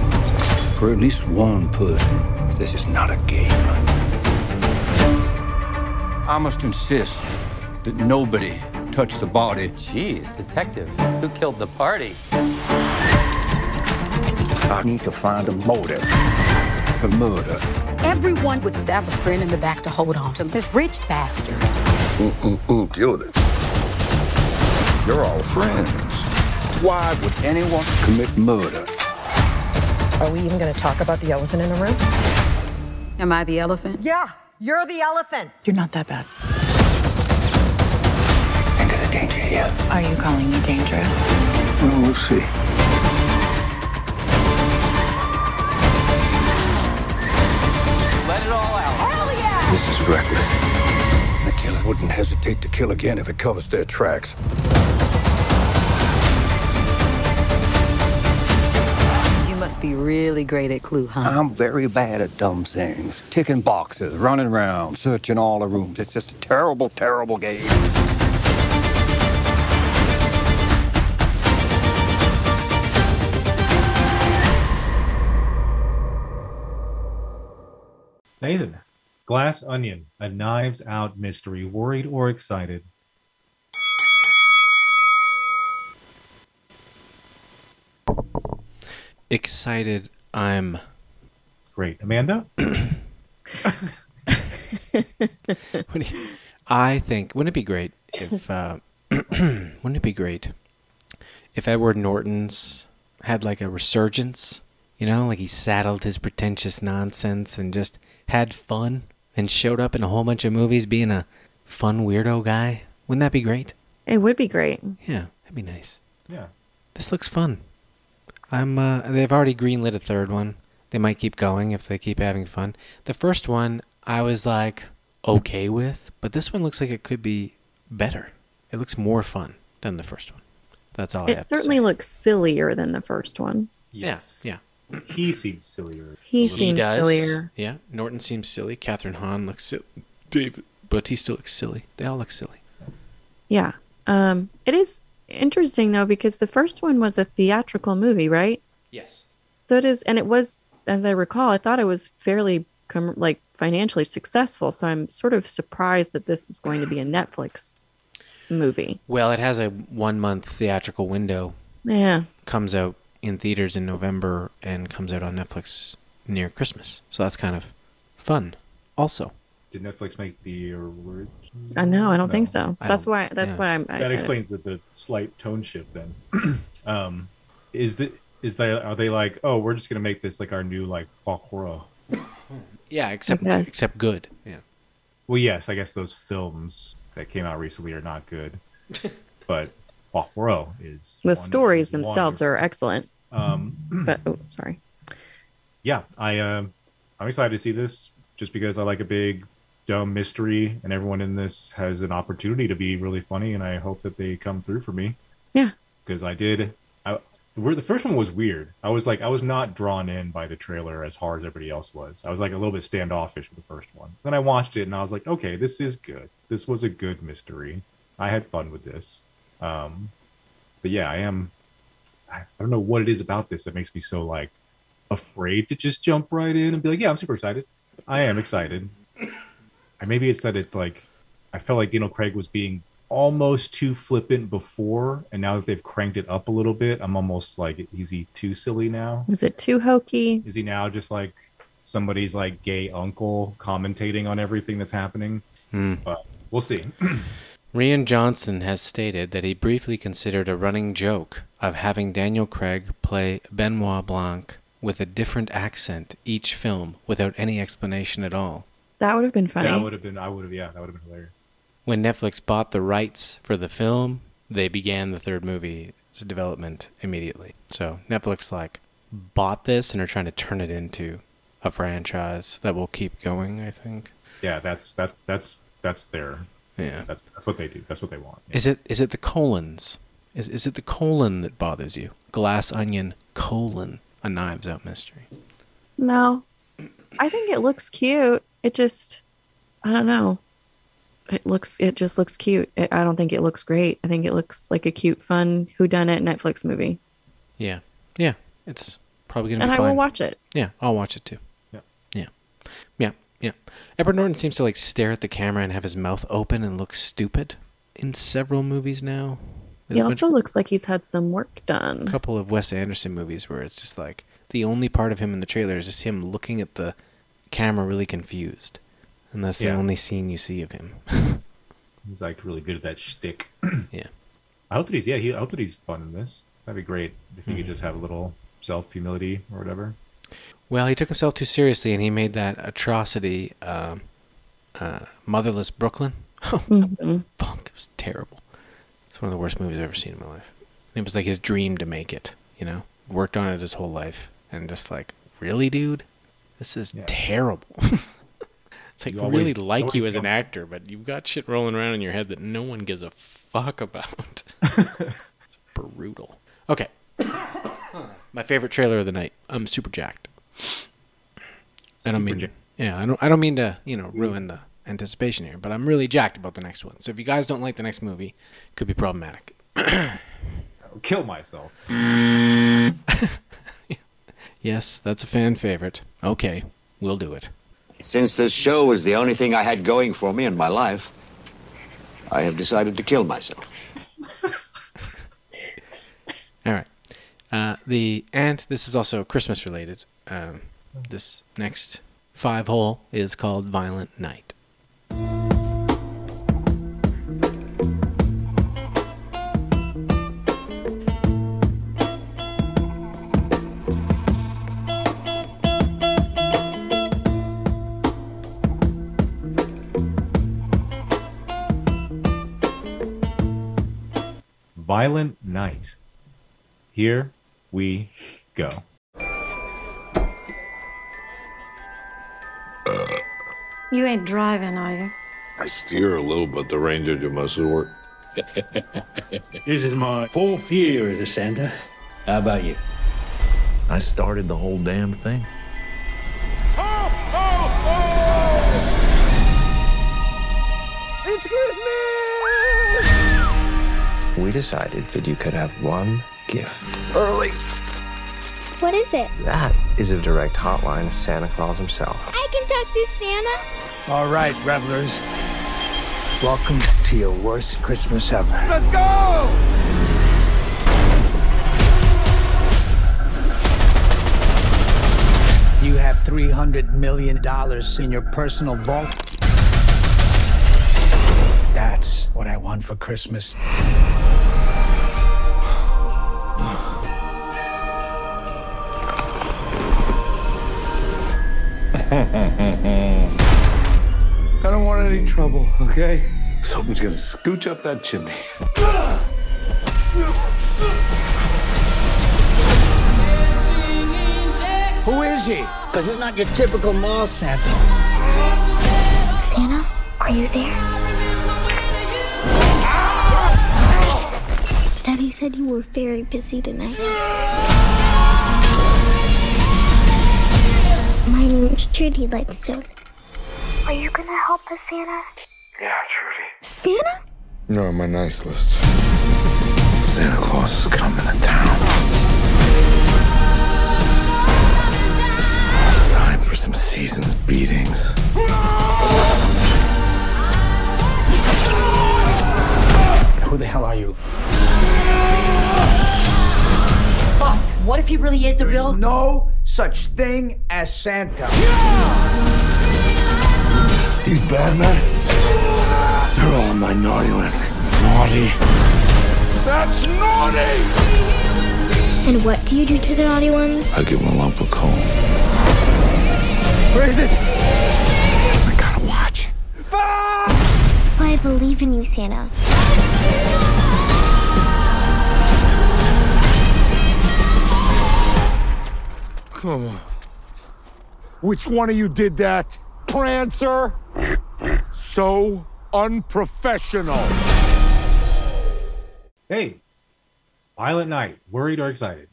For at least one person, this is not a game. I must insist that nobody touch the body. Jeez, detective, who killed the party? I need to find a motive for murder. Everyone would stab a friend in the back to hold on to this rich bastard. Mm-mm-mm, deal with it. You're all friends. Why would anyone commit murder? Are we even gonna talk about the elephant in the room? Am I the elephant? Yeah, you're the elephant. You're not that bad. Think of the danger here. Are you calling me dangerous? Well, we'll see. Let it all out. Hell yeah! This is reckless. The killer wouldn't hesitate to kill again if it covers their tracks. Be really great at clue hunting. I'm very bad at dumb things. Ticking boxes, running around, searching all the rooms. It's just a terrible, terrible game. Nathan, glass, onion, a knives out mystery. Worried or excited? Excited. I'm Great. Amanda? You- I think wouldn't it be great if uh, wouldn't it be great if Edward Norton's had like a resurgence, you know, like he saddled his pretentious nonsense and just had fun and showed up in a whole bunch of movies being a fun weirdo guy. Wouldn't that be great? It would be great. Yeah, that'd be nice. Yeah. This looks fun. I'm uh they've already greenlit a third one. They might keep going if they keep having fun. The first one I was like okay with, but this one looks like it could be better. It looks more fun than the first one. That's all I It have to certainly say. looks sillier than the first one. Yes. Yeah. He seems sillier. He seems sillier. Yeah. Norton seems silly. Kathryn Hahn looks silly. David Bautista looks silly. They all look silly. Yeah. Um, it is interesting though because the first one was a theatrical movie, right? Yes. So it is, and it was, as I recall, I thought it was fairly com- like financially successful. So I'm sort of surprised that this is going to be a Netflix movie. Well, it has a one month theatrical window. Yeah. Comes out in theaters in November and comes out on Netflix near Christmas. So that's kind of fun. Also. Did Netflix make the original? I know. I don't think so. I That's why. That's yeah. what I'm. I, that explains the, the slight tone shift then. um, is the is they are they like oh we're just gonna make this like our new like horror? Yeah, except Okay. except good. Yeah. Well, yes, I guess those films that came out recently are not good, but horror is the one- stories is themselves are excellent. Um, But oh, sorry. yeah, I um, I'm excited to see this just because I like a big dumb mystery, and everyone in this has an opportunity to be really funny, and I hope that they come through for me. Yeah. because I did. I the first one was weird. I was like, I was not drawn in by the trailer as hard as everybody else was. I was like a little bit standoffish with the first one. Then I watched it, and I was like, okay, this is good. This was a good mystery. I had fun with this. Um, but yeah, I am. I I don't know what it is about this that makes me so like afraid to just jump right in and be like, yeah, I'm super excited. I am excited. And maybe it's that it's like I felt like Daniel Craig was being almost too flippant before, and now that they've cranked it up a little bit, I'm almost like, is he too silly now? Is it too hokey? Is he now just like somebody's like gay uncle commentating on everything that's happening? Hmm. But we'll see. Rian Johnson has stated that he briefly considered a running joke of having Daniel Craig play Benoit Blanc with a different accent each film without any explanation at all. That would have been funny. That would have been. I would have. Yeah, that would have been hilarious. When Netflix bought the rights for the film, they began the third movie's development immediately. So Netflix like bought this and are trying to turn it into a franchise that will keep going, I think. Yeah, that's that. That's that's their. Yeah. That's that's what they do. That's what they want. Is it is it the colons? Is is it the colon that bothers you? Glass onion colon a knives out mystery. No, I think it looks cute. It just, I don't know. It looks, it just looks cute. It, I don't think it looks great. I think it looks like a cute, fun, who done it Netflix movie. Yeah. Yeah. It's probably gonna And be I fine. will watch it. Yeah, I'll watch it too. Yeah. Yeah. Yeah. Yeah. Edward Norton seems to like stare at the camera and have his mouth open and look stupid in several movies now. He There's bunch- also looks like he's had some work done. a couple of Wes Anderson movies where it's just like the only part of him in the trailer is just him looking at the camera really confused. And that's the Yeah. only scene you see of him. He's like really good at that shtick. yeah. I hope that he's yeah. He, I hope that he's fun in this. That'd be great if he Mhm. could just have a little self humility or whatever. Well, he took himself too seriously and he made that atrocity, um, uh, Motherless Brooklyn. Mhm. Fuck, it was terrible. It's one of the worst movies I've ever seen in my life. It was like his dream to make it, you know? Worked on it his whole life. And just like, really, dude? This is terrible. it's like, You always- really like you as an actor, but you've got shit rolling around in your head that no one gives a fuck about. it's brutal. Okay. My favorite trailer of the night. I'm super jacked. I don't Super mean jacked. yeah, I don't I don't mean to, you know, ruin the anticipation here, but I'm really jacked about the next one. So if you guys don't like the next movie, it could be problematic. I'll kill myself. Yes, that's a fan favorite. Okay, we'll do it. Since this show was the only thing I had going for me in my life, I have decided to kill myself. All right. Uh, the and this is also Christmas related. Um, this next five hole is called Violent Night. Violent Night. Here we go. You ain't driving, are you? I steer a little, but the ranger do most of the work. This is my fourth year as a Santa. How about you? I started the whole damn thing. We decided that you could have one gift. Early. What is it? That is a direct hotline to Santa Claus himself. I can talk to Santa. All right, revelers. Welcome to your worst Christmas ever. Let's go! You have $300 million in your personal vault. That's what I want for Christmas. I don't want any trouble, okay? Something's gonna scooch up that chimney. Who is he? Because it's not your typical mall Santa. Santa, are you there? Daddy said you were very busy tonight. My name's Trudy Lightstone. Are you gonna help us, Santa? Yeah, Trudy. Santa? You're on my nice list. Santa Claus is coming to town. Time for some season's beatings. Who the hell are you? Boss, what if he really is the real? No such thing as Santa. These bad men, they're all on my naughty list. Naughty. That's naughty! And what do you do to the naughty ones? I give them a lump of coal. Where is it? I gotta watch. I believe in you, Santa. Come on. Which one of you did that? Prancer? So unprofessional. Hey, Violent Night, worried or excited?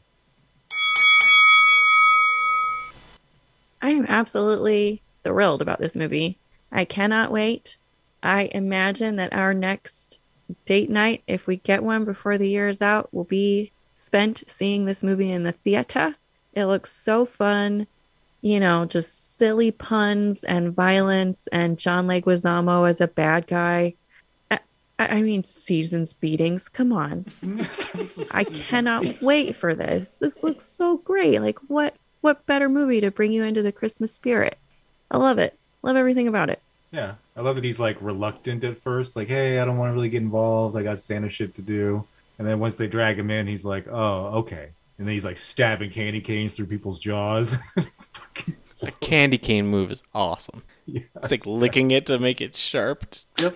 I am absolutely thrilled about this movie. I cannot wait. I imagine that our next date night, if we get one before the year is out, will be spent seeing this movie in the theater. It looks so fun. You know, just silly puns and violence, and John Leguizamo as a bad guy. I, I mean, seasons beatings. Come on. I cannot wait for this. This looks so great. Like, what what better movie to bring you into the Christmas spirit? I love it. Love everything about it. Yeah, I love that he's like reluctant at first, like, "Hey, I don't want to really get involved. I got Santa shit to do." And then once they drag him in, he's like, "Oh, okay." And then he's like stabbing candy canes through people's jaws. The candy cane move is awesome. it's like licking it to make it sharp. Just-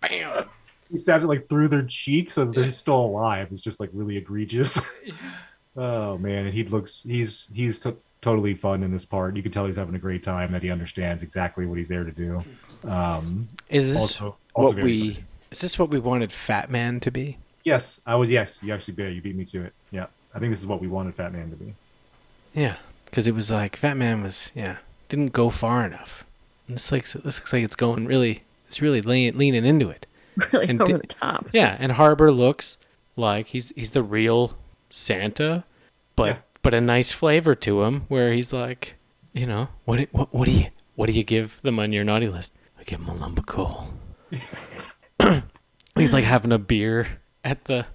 Bam. he stabs it like through their cheek so that they're still alive. It's just like really egregious. oh man, and he looks he's he's t- totally fun in this part. You can tell he's having a great time. That he understands exactly what he's there to do. Um, Is this also, also what we? Is this what we wanted Fat Man to be? Yes, I was. Yes, you actually did. You beat me to it. Yeah, I think this is what we wanted Fat Man to be. Yeah, because it was like Fat Man was yeah didn't go far enough. And this like this looks like it's going really. It's really leaning, leaning into it. Really And over di- the top. Yeah, and Harbour looks like he's he's the real Santa, but but a nice flavor to him where he's like, you know, what do- what what do you what do you give them on your naughty list? I give him a lump of coal. he's like having a beer at the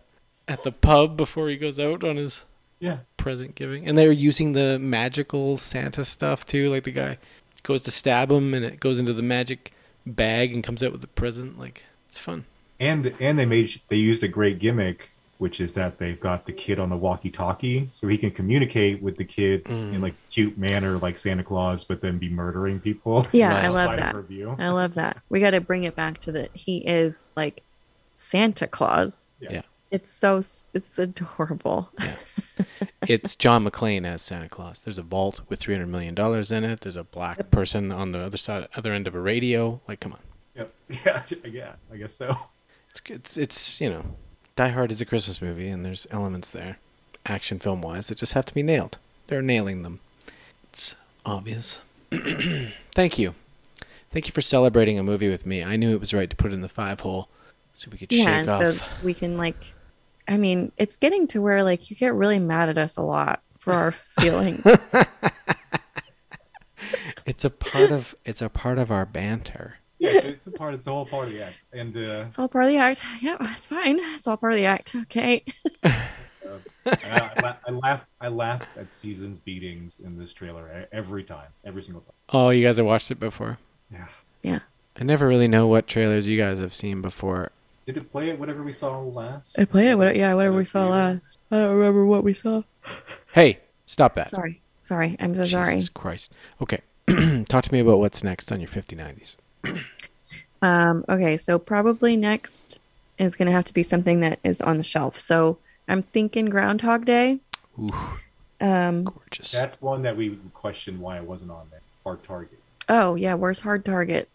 at the pub before he goes out on his Yeah. present giving, and they're using the magical Santa stuff too. Like the guy goes to stab him, and it goes into the magic bag and comes out with the present. Like it's fun. And and they made they used a great gimmick, which is that they've got the kid on the walkie-talkie, so he can communicate with the kid in mm. like cute manner, like Santa Claus, but then be murdering people. Yeah, I love that. her. I love that. We got to bring it back to that. He is like Santa Claus. Yeah. It's so it's adorable. it's John McClane as Santa Claus. There's a vault with three hundred million dollars in it. There's a black person on the other side, other end of a radio. Like, come on, Yep. Yeah, yeah, I guess so. it's it's it's you know, Die Hard is a Christmas movie, and there's elements there, action film wise, that just have to be nailed. They're nailing them. It's obvious. Thank you, thank you for celebrating a movie with me. I knew it was right to put it in the five hole, so we could yeah, shake and off. so we can like I mean, it's getting to where like you get really mad at us a lot for our feelings. It's a part of it's a part of our banter. Yeah, it's, it's a part. It's all part of the act, and uh, it's all part of the act. Yeah, it's fine. It's all part of the act. Okay. I, I, I laugh. I laugh at seasons beatings in this trailer every time, every single time. Oh, you guys have watched it before? Yeah. Yeah. I never really know what trailers you guys have seen before. Did it play it? Whatever we saw last. I played it. What, yeah, whatever we saw last. I don't remember what we saw. Hey, stop that. Sorry. Sorry. I'm so sorry. Jesus Christ. Okay. Talk to me about what's next on your 5090s. Um, okay, so probably next is going to have to be something that is on the shelf. So I'm thinking Groundhog Day. Um, Gorgeous. That's one that we questioned why it wasn't on there. Hard target. oh, yeah, where's Hard Target?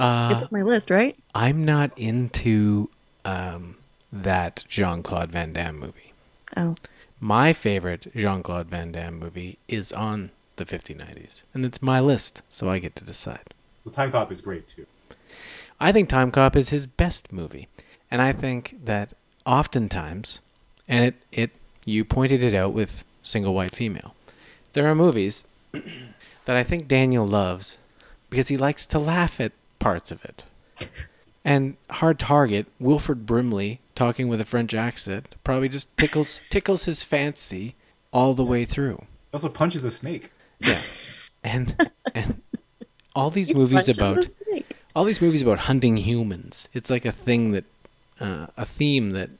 Uh, it's on my list, right? I'm not into um, that Jean Claude Van Damme movie. Oh. My favorite Jean Claude Van Damme movie is on the 5090s, and it's my list, so I get to decide. The Time Cop is great too. I think Time Cop is his best movie. And I think that oftentimes, and it, it you pointed it out with Single White Female, there are movies that I think Daniel loves because he likes to laugh at parts of it. And Hard Target, Wilford Brimley talking with a French accent, probably just tickles tickles his fancy all the way through. He also punches a snake. Yeah. And and all these He movies about all these movies about hunting humans. It's like a thing that uh, a theme that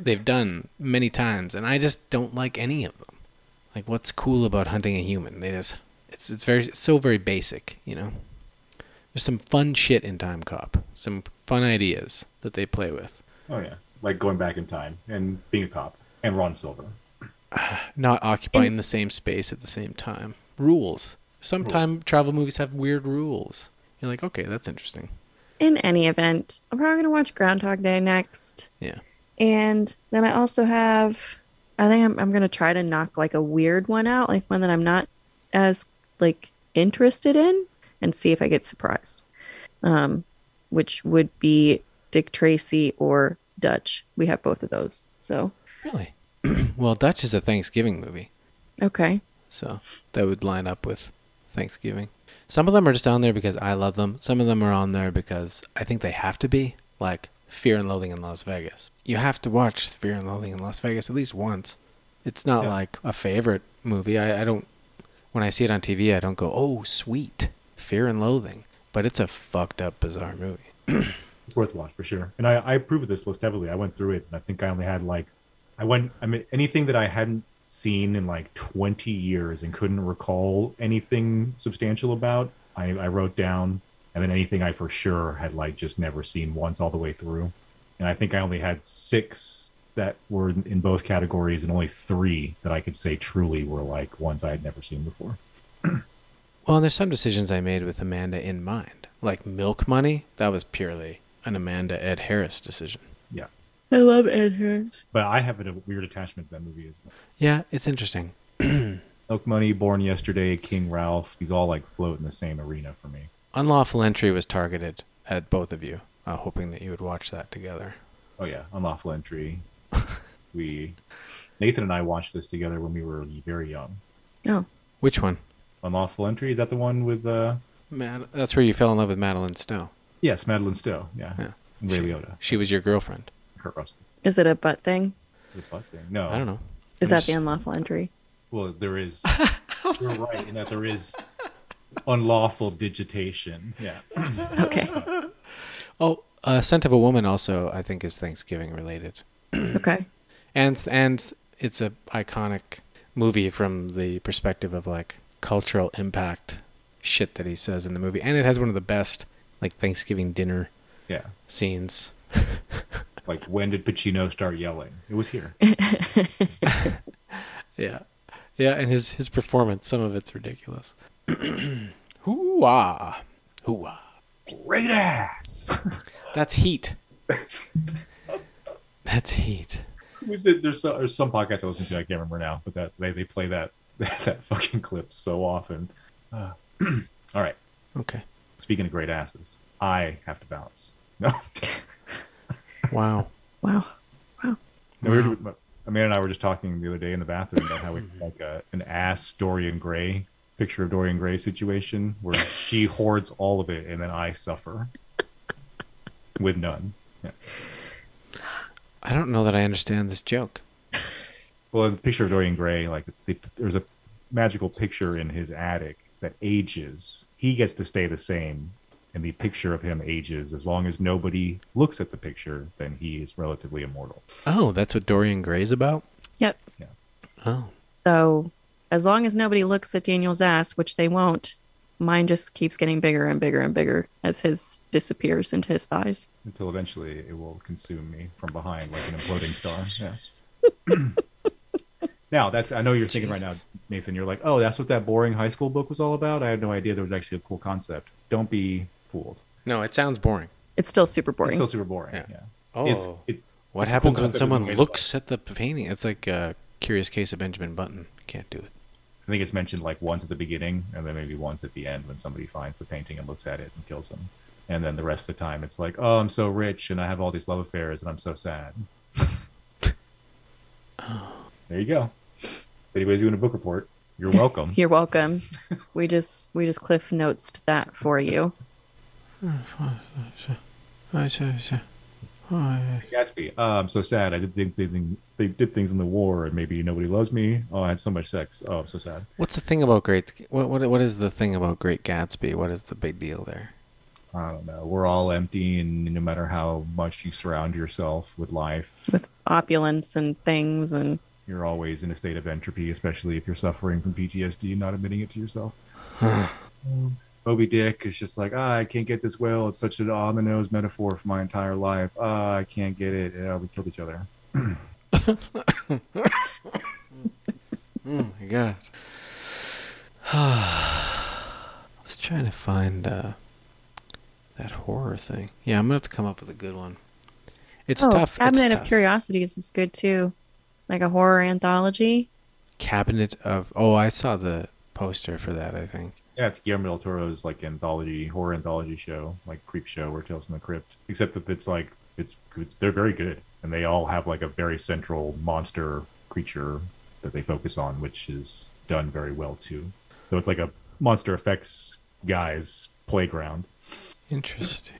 they've done many times, and I just don't like any of them. Like, what's cool about hunting a human? They just it's it's very it's so very basic, you know. There's some fun shit in Time Cop, some fun ideas that they play with. Oh yeah, like going back in time and being a cop and Ron Silver. Not occupying the same space at the same time. Rules. Some time travel movies have weird rules. You're like, okay, that's interesting. In any event, I'm probably going to watch Groundhog Day next. Yeah. And then I also have, I think I'm, I'm going to try to knock like a weird one out, like one that I'm not as like interested in and see if I get surprised. Um, which would be Dick Tracy or Dutch. We have both of those. So, Really? well, Dutch is a Thanksgiving movie. okay. So that would line up with Thanksgiving. Some of them are just on there because I love them. Some of them are on there because I think they have to be, like Fear and Loathing in Las Vegas. You have to watch Fear and Loathing in Las Vegas at least once. It's not Yeah. like a favorite movie. I, I don't, when I see it on TV, I don't go, oh, sweet, Fear and Loathing. But it's a fucked up, bizarre movie. It's worth a watch for sure. And I, I approve of this list heavily. I went through it and I think I only had like I went I mean anything that I hadn't seen in like twenty years and couldn't recall anything substantial about, I, I wrote down and then anything I for sure had like just never seen once all the way through. And I think I only had six that were in both categories and only three that I could say truly were like ones I had never seen before. Well, and there's some decisions I made with Amanda in mind. Like Milk Money, that was purely an Amanda Ed Harris decision. Yeah. I love Ed Harris. But I have a weird attachment to that movie as well. Yeah, it's interesting. Milk Money, Born Yesterday, King Ralph, these all like float in the same arena for me. Unlawful Entry was targeted at both of you, uh, hoping that you would watch that together. Oh yeah, Unlawful Entry. we Nathan and I watched this together when we were very young. Oh. Which one? Unlawful Entry is that the one with uh Mad- that's where you fell in love with Madeleine Stowe. Yes, Madeleine Stowe, yeah. Yeah. And Ray She- Liotta. She was your girlfriend. Kurt Russell. Is it a butt thing? The butt thing. No. I don't know. Is that the unlawful entry? Well, there is you're right in that there is unlawful digitation. Yeah. Okay. Oh, uh, Scent of a Woman also, I think, is Thanksgiving related. Okay. And and it's a iconic movie from the perspective of like cultural impact shit that he says in the movie, and it has one of the best like Thanksgiving dinner Yeah. scenes. Like when did Pacino start yelling? It was here. Yeah, yeah, and his his performance, some of it's ridiculous. Hoo-ah. Hoo-ah. Great ass. That's heat. That's That's heat. was it? There's, some, there's some podcast I listen to. I can't remember now, but that they, they play that that fucking clip so often. Uh, all right. Okay. Speaking of great asses, I have to bounce. No, Wow. Wow. no we were, Amanda and I were just talking the other day in the bathroom about how we like a, an ass Dorian Gray picture of Dorian Gray situation where she hoards all of it and then I suffer with none. Yeah. I don't know that I understand this joke. Well, the picture of Dorian Gray, like the, there's a magical picture in his attic that ages. He gets to stay the same, and the picture of him ages. As long as nobody looks at the picture, then he is relatively immortal. Oh, that's what Dorian Gray's about? Yep. Yeah. Oh. So as long as nobody looks at Daniel's ass, which they won't, mine just keeps getting bigger and bigger and bigger as his disappears into his thighs. Until eventually it will consume me from behind like an imploding star. Yeah. now that's I know you're thinking right now, Nathan, you're like, oh, that's what that boring high school book was all about. I had no idea there was actually a cool concept. Don't be fooled. No, it sounds boring. It's still super boring. It's still super boring. Yeah. Oh. It's- it- what it's happens cool when someone the way it's looks at the painting? It's like a curious case of Benjamin Button. Can't do it. I think it's mentioned like once at the beginning and then maybe once at the end when somebody finds the painting and looks at it and kills him. And then the rest of the time it's like, oh, I'm so rich and I have all these love affairs and I'm so sad. Oh. There you go. If anybody's doing a book report, you're welcome. You're welcome. we just we just cliff notes that for you. Gatsby. Oh, I'm so sad. I did think things. They did things in the war, and maybe nobody loves me. Oh, I had so much sex. Oh, I'm so sad. What's the thing about Great? What what what is the thing about Great Gatsby? What is the big deal there? I don't know. We're all empty, and no matter how much you surround yourself with life, With opulence and things and you're always in a state of entropy, especially if you're suffering from PTSD and not admitting it to yourself. Moby Dick is just like, ah, I can't get this whale. It's such an on the nose metaphor for my entire life. Ah, I can't get it. Yeah, we killed each other. Oh my god. I was trying to find uh, that horror thing. Yeah, I'm gonna have to come up with a good one. It's oh, tough. Cabinet it's of tough. Curiosities is good too, like a horror anthology. Cabinet of. Oh, I saw the poster for that. I think. Yeah, it's Guillermo del Toro's like anthology horror anthology show, like Creep Show or Tales from the Crypt. Except that it's like it's, it's they're very good, and they all have like a very central monster creature that they focus on, which is done very well too. So it's like a monster effects guys playground. Interesting.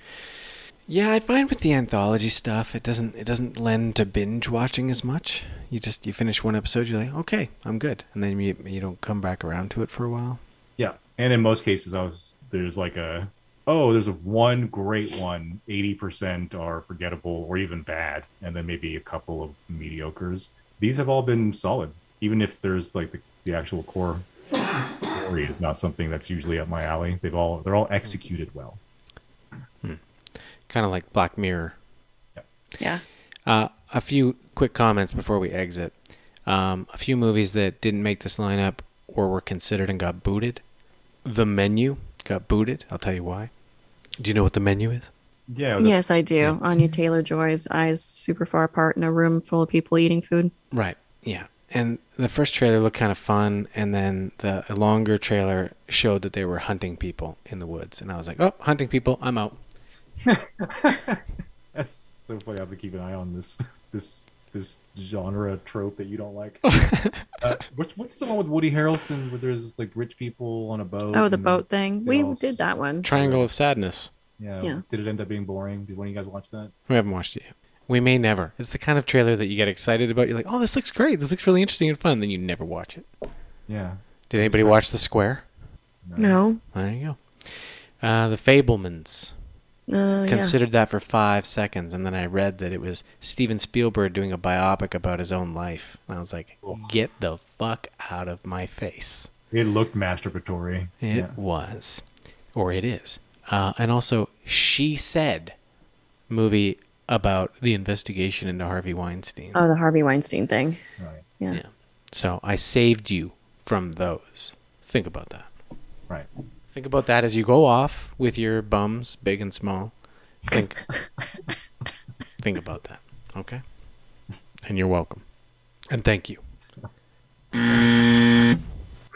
Yeah, I find with the anthology stuff, it doesn't it doesn't lend to binge watching as much. You just you finish one episode, you're like, okay, I'm good, and then you you don't come back around to it for a while. Yeah, and in most cases, I was there's like a oh, there's a one great one. Eighty percent are forgettable or even bad, and then maybe a couple of mediocres. These have all been solid, even if there's like the, the actual core story is not something that's usually up my alley. They've all they're all executed well. Kind of like Black Mirror. Yeah. Uh, a few quick comments before we exit. Um, a few movies that didn't make this lineup or were considered and got booted. The Menu got booted. I'll tell you why. Do you know what the menu is? Yeah. yes, I do. Anya Taylor Joy's eyes super far apart in a room full of people eating food. Right. Yeah. And the first trailer looked kind of fun, and then the longer trailer showed that they were hunting people in the woods, and I was like, "Oh, hunting people! I'm out." That's so funny. I have to keep an eye on this this this genre trope that you don't like. uh, what's what's the one with Woody Harrelson where there's like rich people on a boat? Oh, the boat thing. We all- did that one. Triangle of Sadness. Yeah. Yeah. Did it end up being boring? Did one of you guys watch that? We haven't watched it yet. We may never. It's the kind of trailer that you get excited about. You're like, "Oh, this looks great. This looks really interesting and fun." Then you never watch it. Yeah. Did anybody watch The Square? No. There you go. Uh, the Fabelmans. Uh, yeah. Considered that for five seconds, and then I read that it was Steven Spielberg doing a biopic about his own life. And I was like, "Get the fuck out of my face!" It looked masturbatory. It yeah. was, or it is. Uh, and also, She Said movie about the investigation into Harvey Weinstein. Oh, the Harvey Weinstein thing. Right. Yeah. Yeah. So I saved you from those. Think about that. Right. Think about that as you go off with your bums, big and small. Think think about that. Okay? And you're welcome. And thank you.